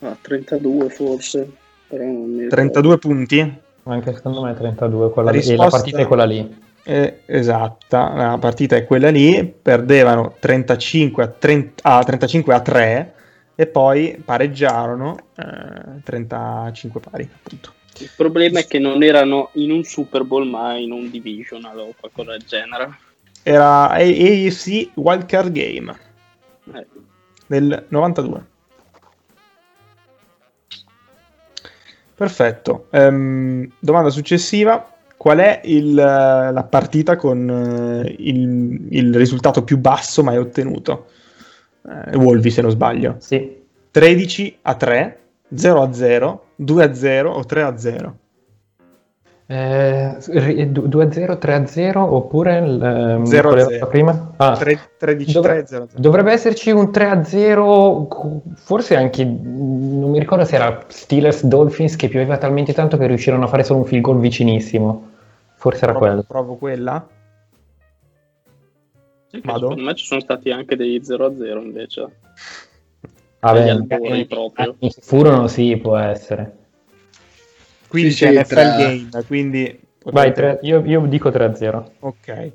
Ah, 32 forse, però non mi ricordo. 32 punti? Anche secondo me è 32 quella La lì. E la risposta- partita è quella lì. Eh, esatta, la partita è quella lì, perdevano 35 a, 30 a 35 a 3 e poi pareggiarono eh, 35 pari, appunto. Il problema è che non erano in un Super Bowl, ma in un divisional o qualcosa del genere. Era AFC Wildcard Game Eh, del 92. Perfetto. Ehm, domanda successiva. Qual è il, la partita con eh, il, il risultato più basso mai ottenuto? Eh, Wolvi, se non sbaglio. Sì. 13 a 3, 0 a 0, 2 a 0 o 3 a 0? Eh, ri- du- 2-0, 3-0 oppure il, ehm, 0 a qual era 0. la prima? Ah, 3, 13 dovre- 3, 0 a 0. Dovrebbe esserci un 3-0, co- forse anche, non mi ricordo se era Steelers Dolphins che pioveva talmente tanto che riuscirono a fare solo un field goal vicinissimo. Forse era Provo, quello. provo quella. sì, secondo me ci sono stati anche dei 0-0 invece. Vabbè, eh, furono sì, può essere. Quindi Sì, c'è sì, NFL tra- Game, quindi... Vai, tre- io, io dico 3-0. Ok.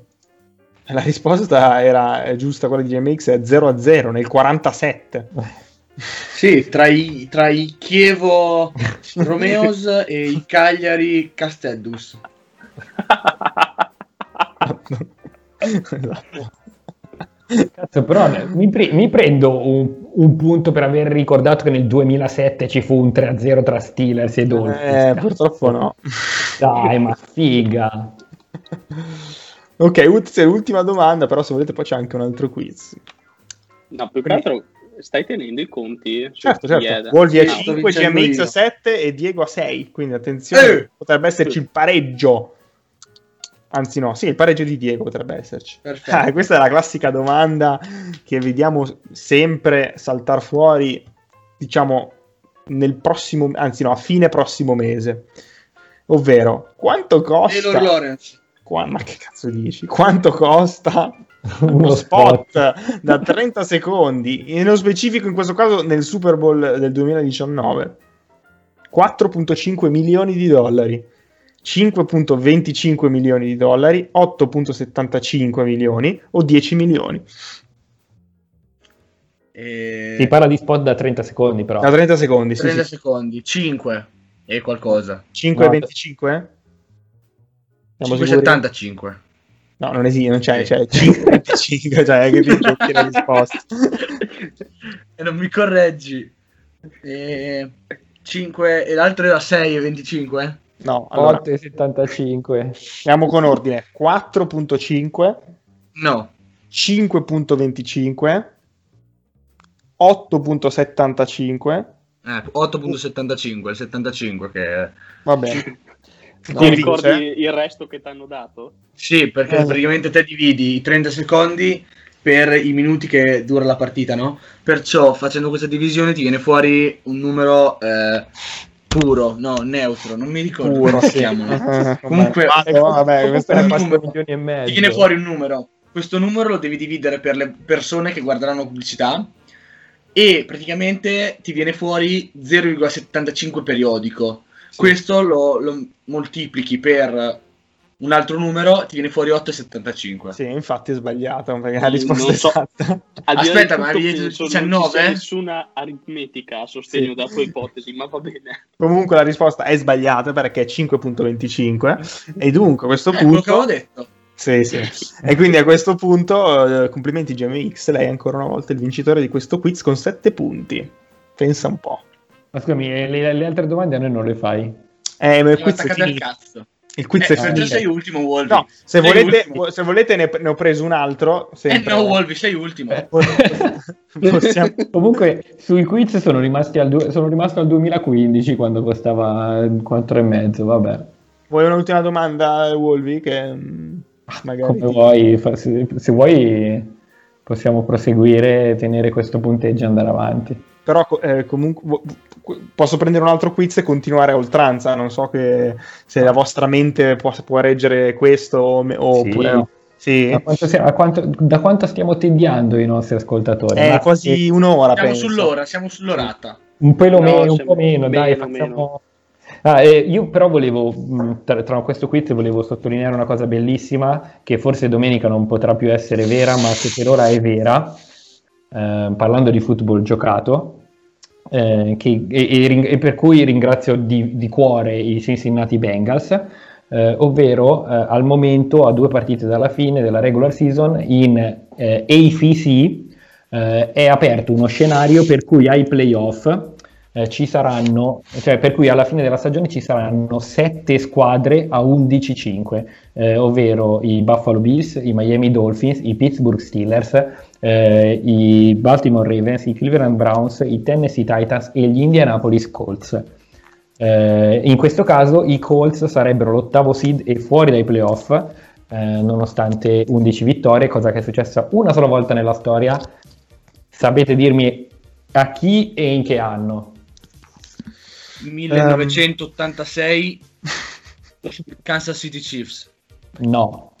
La risposta era è giusta, quella di GMX è 0 a 0 nel 47. Sì, tra i, tra i Chievo Romeos e i Cagliari Castellus. Esatto. Cazzo, però mi, pre- mi prendo un, un punto per aver ricordato che nel 2007 ci fu un 3-0 tra Steelers e Dolphins. Eh, purtroppo no. Dai, ma figa. Ok, Utz è l'ultima domanda, però se volete poi c'è anche un altro quiz. No, più che altro stai tenendo i conti? Certo, certo. è- Wolvi a No, sto 5, vincendo GMX a io. 7 e Diego a 6. Quindi attenzione, Eh! potrebbe esserci il pareggio. Anzi, no, sì, il pareggio di Diego potrebbe esserci. Perfetto. Ah, questa è la classica domanda che vediamo sempre saltare fuori, diciamo, nel prossimo, anzi no, a fine prossimo mese. Ovvero, quanto costa... Taylor Lawrence. Qua- ma che cazzo dici? Quanto costa uno Uno spot da 30 secondi, e nello specifico in questo caso nel Super Bowl del 2019? 4.5 milioni di dollari, 5.25 milioni di dollari, 8.75 milioni o 10 milioni. E... Si parla di spot da 30 secondi, però. Da 30 secondi, sì, 30 sì. secondi, 5 e qualcosa. 5 e No. 25? Siamo sicuri? 5,75. No, non esiste, non c'è, Sì. c'è 5 e 25, cioè che ti la risposta. e non mi correggi. E 5 e l'altro era 6 e 25? No, allora, 8 e 75. andiamo con ordine. 4.5 No. 5.25 8.75 Eh, 8.75, il 75 che è... va bene Ti Chi vince? ricordi il resto che ti hanno dato? Sì, perché Eh. praticamente te dividi i 30 secondi per i minuti che dura la partita, no? Perciò facendo questa divisione ti viene fuori un numero eh, puro, no, neutro, non mi ricordo puro come si sì. chiamano. Eh, Comunque- vabbè, vabbè, questo è un 4 numero. milioni e mezzo. Ti viene fuori un numero. Questo numero lo devi dividere per le persone che guarderanno pubblicità e praticamente ti viene fuori 0,75 periodico. Questo lo, lo moltiplichi per un altro numero, ti viene fuori 8,75. sì infatti è sbagliato perché la Non risposta so. esatta di là Aspetta, ma avevi detto penso 19? Non nessuna aritmetica a sostegno Sì. della tua ipotesi, ma va bene. comunque la risposta è sbagliata perché è 5.25 e dunque a questo Eh, quello che avevo punto detto. sì, sì. e quindi a questo punto eh, complimenti GMX lei è ancora una volta il vincitore di questo quiz con 7 punti pensa un po' Ma scusami, e le, le altre domande a noi non le fai? eh, ma il quiz è finito cazzo. Il quiz Eh, è finito sei ultimo, Wolvi. No, se Sei volete, ultimo. se volete ne, ne ho preso un altro. Eh Sempre. no, Wolvi, sei ultimo. Eh. Possiamo- Comunque sui quiz sono, rimasti al du- sono rimasto al 2015 quando costava 4,5, vabbè. Vuoi un'ultima domanda, Wolvi? Che mm, magari Come ti- vuoi, se, se vuoi possiamo proseguire, tenere questo punteggio e andare avanti. Però eh, comunque posso prendere un altro quiz e continuare a oltranza. Non so che, se la vostra mente può, può reggere questo o Sì. oppure no. Sì, Da quanto, sia- a quanto- da quanto stiamo tediando i nostri ascoltatori? è Ma- quasi un'ora. Siamo penso. sull'ora, siamo sull'orata. Un pelo No, meno, un siamo po' meno, dai, meno, facciamo... Ah, eh, io però volevo, mh, tra, tra questo quiz volevo sottolineare una cosa bellissima che forse domenica non potrà più essere vera, ma che per ora è vera, eh, parlando di football giocato, eh, che- e, e e per cui ringrazio di, di cuore i Cincinnati Bengals, eh, ovvero eh, al momento a due partite dalla fine della regular season in eh, AFC è aperto uno scenario per cui ai playoff eh, ci saranno, cioè per cui alla fine della stagione ci saranno 7 squadre a 11-5, eh, ovvero i Buffalo Bills, i Miami Dolphins, i Pittsburgh Steelers, eh, i Baltimore Ravens, i Cleveland Browns, i Tennessee Titans e gli Indianapolis Colts. Eh, in questo caso i Colts sarebbero l'ottavo seed e fuori dai playoff, eh, nonostante 11 vittorie, cosa che è successa una sola volta nella storia. Sapete dirmi a chi e in che anno? 1986 Kansas City Chiefs. No,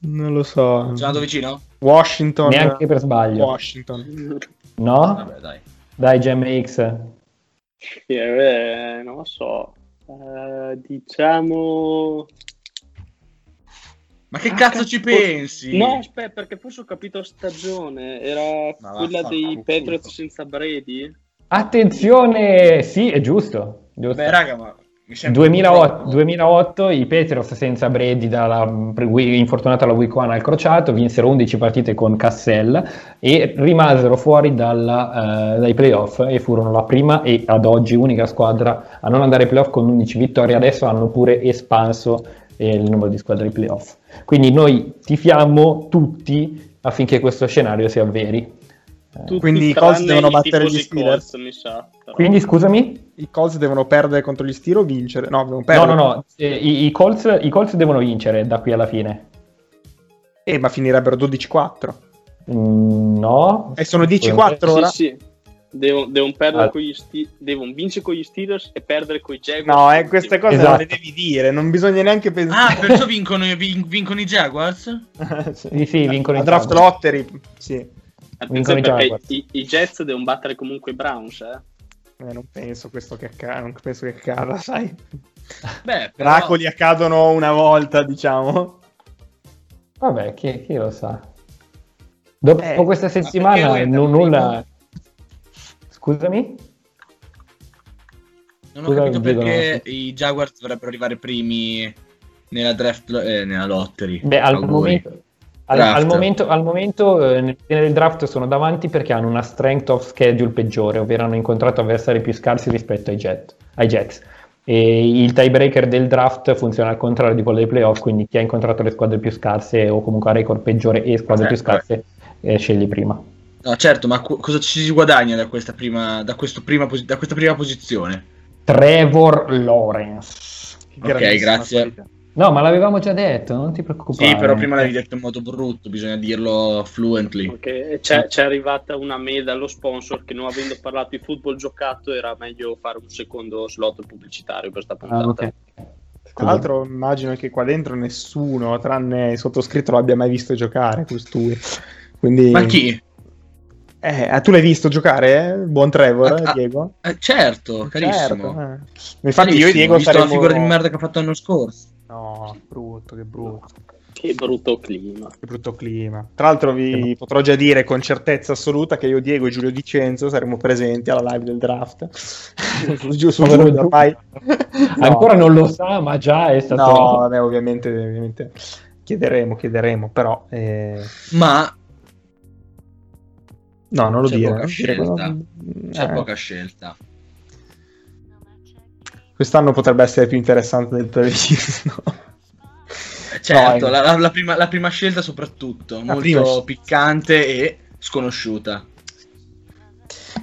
Non lo so. Sono andato vicino? Washington. neanche per sbaglio. Washington. No? Vabbè, dai. Dai, GMX. Eh, non lo so. Eh, diciamo... Ma che Ah, cazzo cazzo. ci pensi? No, aspetta, perché forse ho capito stagione. Era Ma quella dei. Patriots senza Brady? Attenzione, sì, è giusto. giusto. Beh, raga, ma Mi sembra un po' 2008, troppo. 2008 i Patriots senza Brady dalla, infortunata alla week 1 al crociato vinsero 11 partite con Cassell e rimasero fuori dalla, eh, dai playoff e furono la prima e ad oggi unica squadra a non andare ai playoff con 11 vittorie adesso hanno pure espanso eh, il numero di squadre ai playoff quindi noi tifiamo tutti affinché questo scenario si avveri Tutti Quindi i Colts devono battere gli Steelers? Colts, mi sa. quindi scusami I Colts devono perdere contro gli Steelers o vincere? No, devono no perdere. no no eh, i, i Colts, i Colts devono vincere da qui alla fine Eh, ma finirebbero 12-4. Mm, no E sono 10-4 ora? Sì, sì. Devo- devono perdere Ah. con gli Ste- devono vincere con gli Steelers e perdere con i Jaguars. No, eh, queste cose non le Esatto. devi dire, non bisogna neanche Ah, pensare. perciò vincono, vin- vincono i Jaguars? Sì, sì, vincono La i draft Jaguars. lottery, sì. Attenzione vincono i perché i, i Jets devono battere comunque i Browns. Eh. Eh, non penso questo che accada, non penso che accada, sai. Beh, però... Miracoli accadono una volta, diciamo. Vabbè, chi, chi lo sa. Dopo Eh, questa settimana andare nulla... Scusami? Non ho Scusa, capito perché no. i Jaguars dovrebbero arrivare primi nella draft, eh, nella lottery. Beh, al momento, al, al momento, al momento eh, nel fine del draft sono davanti perché hanno una strength of schedule peggiore, ovvero hanno incontrato avversari più scarsi rispetto ai, Jet, ai Jets. E il tiebreaker del draft funziona al contrario di quello dei playoff, quindi chi ha incontrato le squadre più scarse o comunque ha record peggiore e squadre Eh, più scarse eh, scegli prima. No, certo, ma co- cosa ci si guadagna da questa prima, da prima, posi- da questa prima posizione? Trevor Lawrence. Ok, grazie. qualità. No, ma l'avevamo già detto, non ti preoccupare. Sì, però prima l'avevi detto in modo brutto, bisogna dirlo fluently. Ok, C'è, c'è arrivata una mail dallo sponsor che non avendo parlato di football giocato era meglio fare un secondo slot pubblicitario per sta puntata. Ah, ok. Tra l'altro immagino che qua dentro nessuno, tranne il sottoscritto, l'abbia mai visto giocare, costui. Quindi... Ma chi? Eh, ah, tu l'hai visto giocare, eh? Buon Trevor, Ah, ah, Diego? Eh, certo, carissimo. Certo, eh. Infatti io e Carissimo, Diego ho visto saremo... la figura di merda che ha fatto l'anno scorso. No, brutto, che brutto. Che brutto clima. Che brutto clima. Tra l'altro vi potrò già dire con certezza assoluta che io, Diego e Giulio Dicenzo saremo presenti alla live del draft. Giù su ormai... Ancora non lo sa, ma già è stato... No, vabbè, ovviamente, ovviamente chiederemo, chiederemo, però... eh, Ma No, non lo C'è dire. poca scelta. c'è eh, poca scelta. Quest'anno potrebbe essere più interessante del previsto. Eh, Certo, No, la, la- la prima, la prima scelta soprattutto, La molto prima piccante e sconosciuta.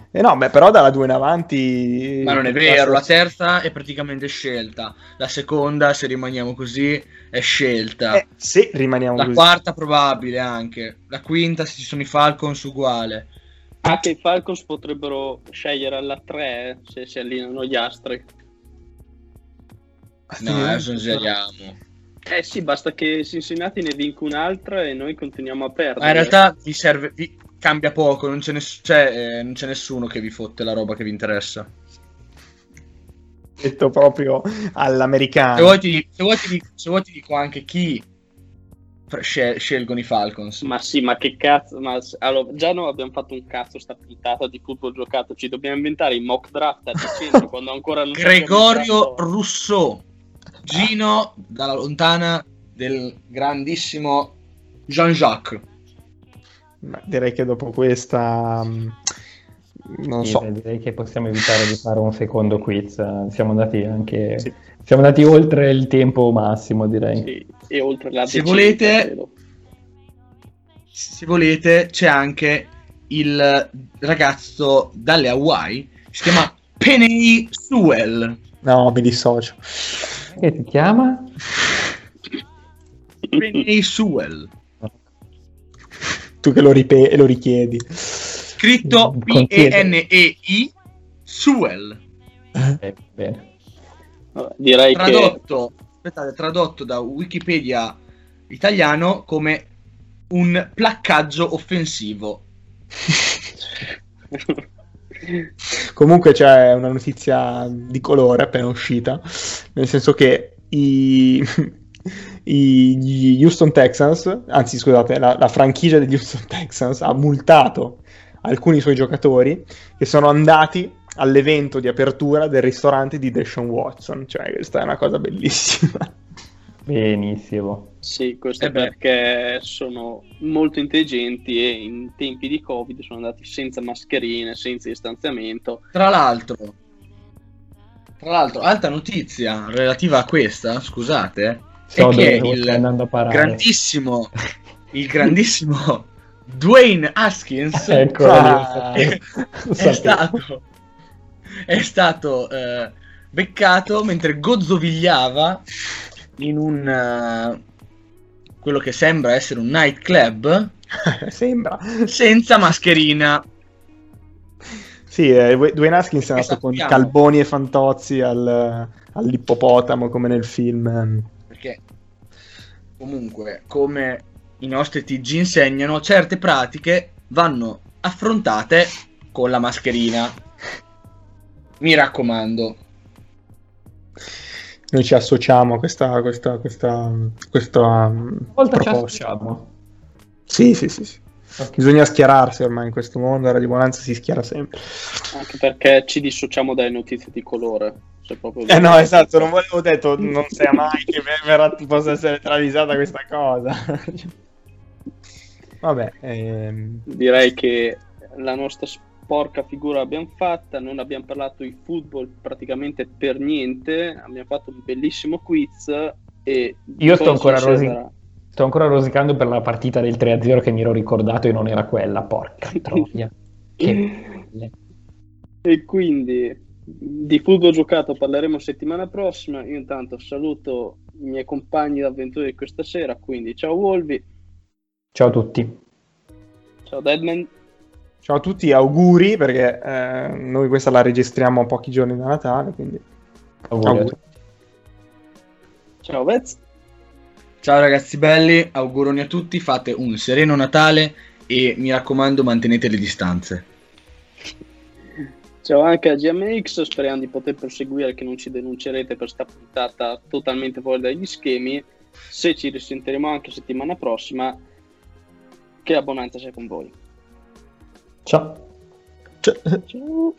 Eh no, beh, però dalla 2 in avanti... Ma non è vero, la terza è praticamente scelta, la seconda, se rimaniamo così, è scelta. Eh, se rimaniamo La così. quarta probabile anche. La quinta se ci sono i Falcons uguale. Anche i Falcons potrebbero scegliere alla 3 se si allineano gli astri. No, adesso esageriamo. Eh sì, basta che Cincinnati ne vinca un'altra e noi continuiamo a perdere. Ma in realtà vi serve, vi cambia poco, non c'è, ness- cioè, eh, non c'è nessuno che vi fotte la roba che vi interessa. Detto proprio all'americano. Se vuoi, ti, se, vuoi ti dico, se vuoi ti dico anche chi scel- scelgono i Falcons. Ma sì, ma che cazzo? Ma allora, già noi abbiamo fatto un cazzo sta puntata di football giocato. Ci dobbiamo inventare i mock draft a dicembre quando ancora non Gregorio. Rousseau, Gino dalla lontana del grandissimo Jean-Jacques. Ma direi che dopo questa... mh, Non Sì, so. direi che possiamo evitare di fare un secondo quiz. Siamo andati anche... Sì. Siamo andati oltre il tempo massimo, direi. Sì, e oltre la Se volete- credo. Se volete, c'è anche il ragazzo dalle Hawaii, si chiama Penny Sewell. No, mi dissocio. Che ti chiama? Penny Sewell. Tu che lo, ripe- lo richiedi. Scritto Con P-E-N-E-I Sewell. Eh, direi che Tradotto, aspettate, tradotto da Wikipedia italiano come un placcaggio offensivo. Comunque c'è una notizia di colore appena uscita, nel senso che i, i- gli Houston Texans, anzi scusate, la, la franchigia degli Houston Texans ha multato alcuni suoi giocatori che sono andati all'evento di apertura del ristorante di Deshaun Watson. Cioè, questa è una cosa bellissima. Benissimo. Sì, questo Eh perché sono molto intelligenti e in tempi di Covid sono andati senza mascherine, senza distanziamento. Tra l'altro, tra l'altro, alta notizia relativa a questa, scusate, So è che il grandissimo, il grandissimo Dwayne Haskins Ecco, lo è, sapevo. stato, è stato eh, beccato mentre gozzovigliava in un eh, quello che sembra essere un nightclub Sembra. senza mascherina. Sì, eh, Dwayne Haskins è andato con calboni e fantozzi al- all'ippopotamo come nel film. perché comunque come i nostri TG insegnano certe pratiche vanno affrontate con la mascherina mi raccomando Noi ci associamo a questa, questa, questa, questa um, Volta ci proposta. associamo. Sì, sì, sì, sì. Ok. Bisogna schierarsi ormai in questo mondo, Radio Bonanza si schiera sempre. Anche perché ci dissociamo dalle notizie di colore. Proprio Eh no, esatto, non volevo detto, non sai mai che verrà, possa essere travisata questa cosa. Vabbè, ehm, Direi che la nostra sporca figura l'abbiamo fatta, non abbiamo parlato di football praticamente per niente, abbiamo fatto un bellissimo quiz e Io sto ancora rosi- Sto ancora rosicando per la partita del 3-0 che mi ero ricordato e non era quella, porca troia. E quindi di football giocato parleremo settimana prossima. Io intanto saluto i miei compagni d'avventura di questa sera, quindi ciao Wolvi, Ciao a tutti. ciao Deadman, ciao a tutti, auguri perché eh, noi questa la registriamo a pochi giorni da Natale, quindi Auguri auguri. ciao Vez, ciao ragazzi belli auguroni a tutti fate un sereno Natale e mi raccomando mantenete le distanze ciao anche a GMX, speriamo di poter proseguire che non ci denuncerete per sta puntata totalmente fuori dagli schemi. Se ci risentiremo anche settimana prossima, che abbonanza sia con voi. Ciao. Cioè, Ciao.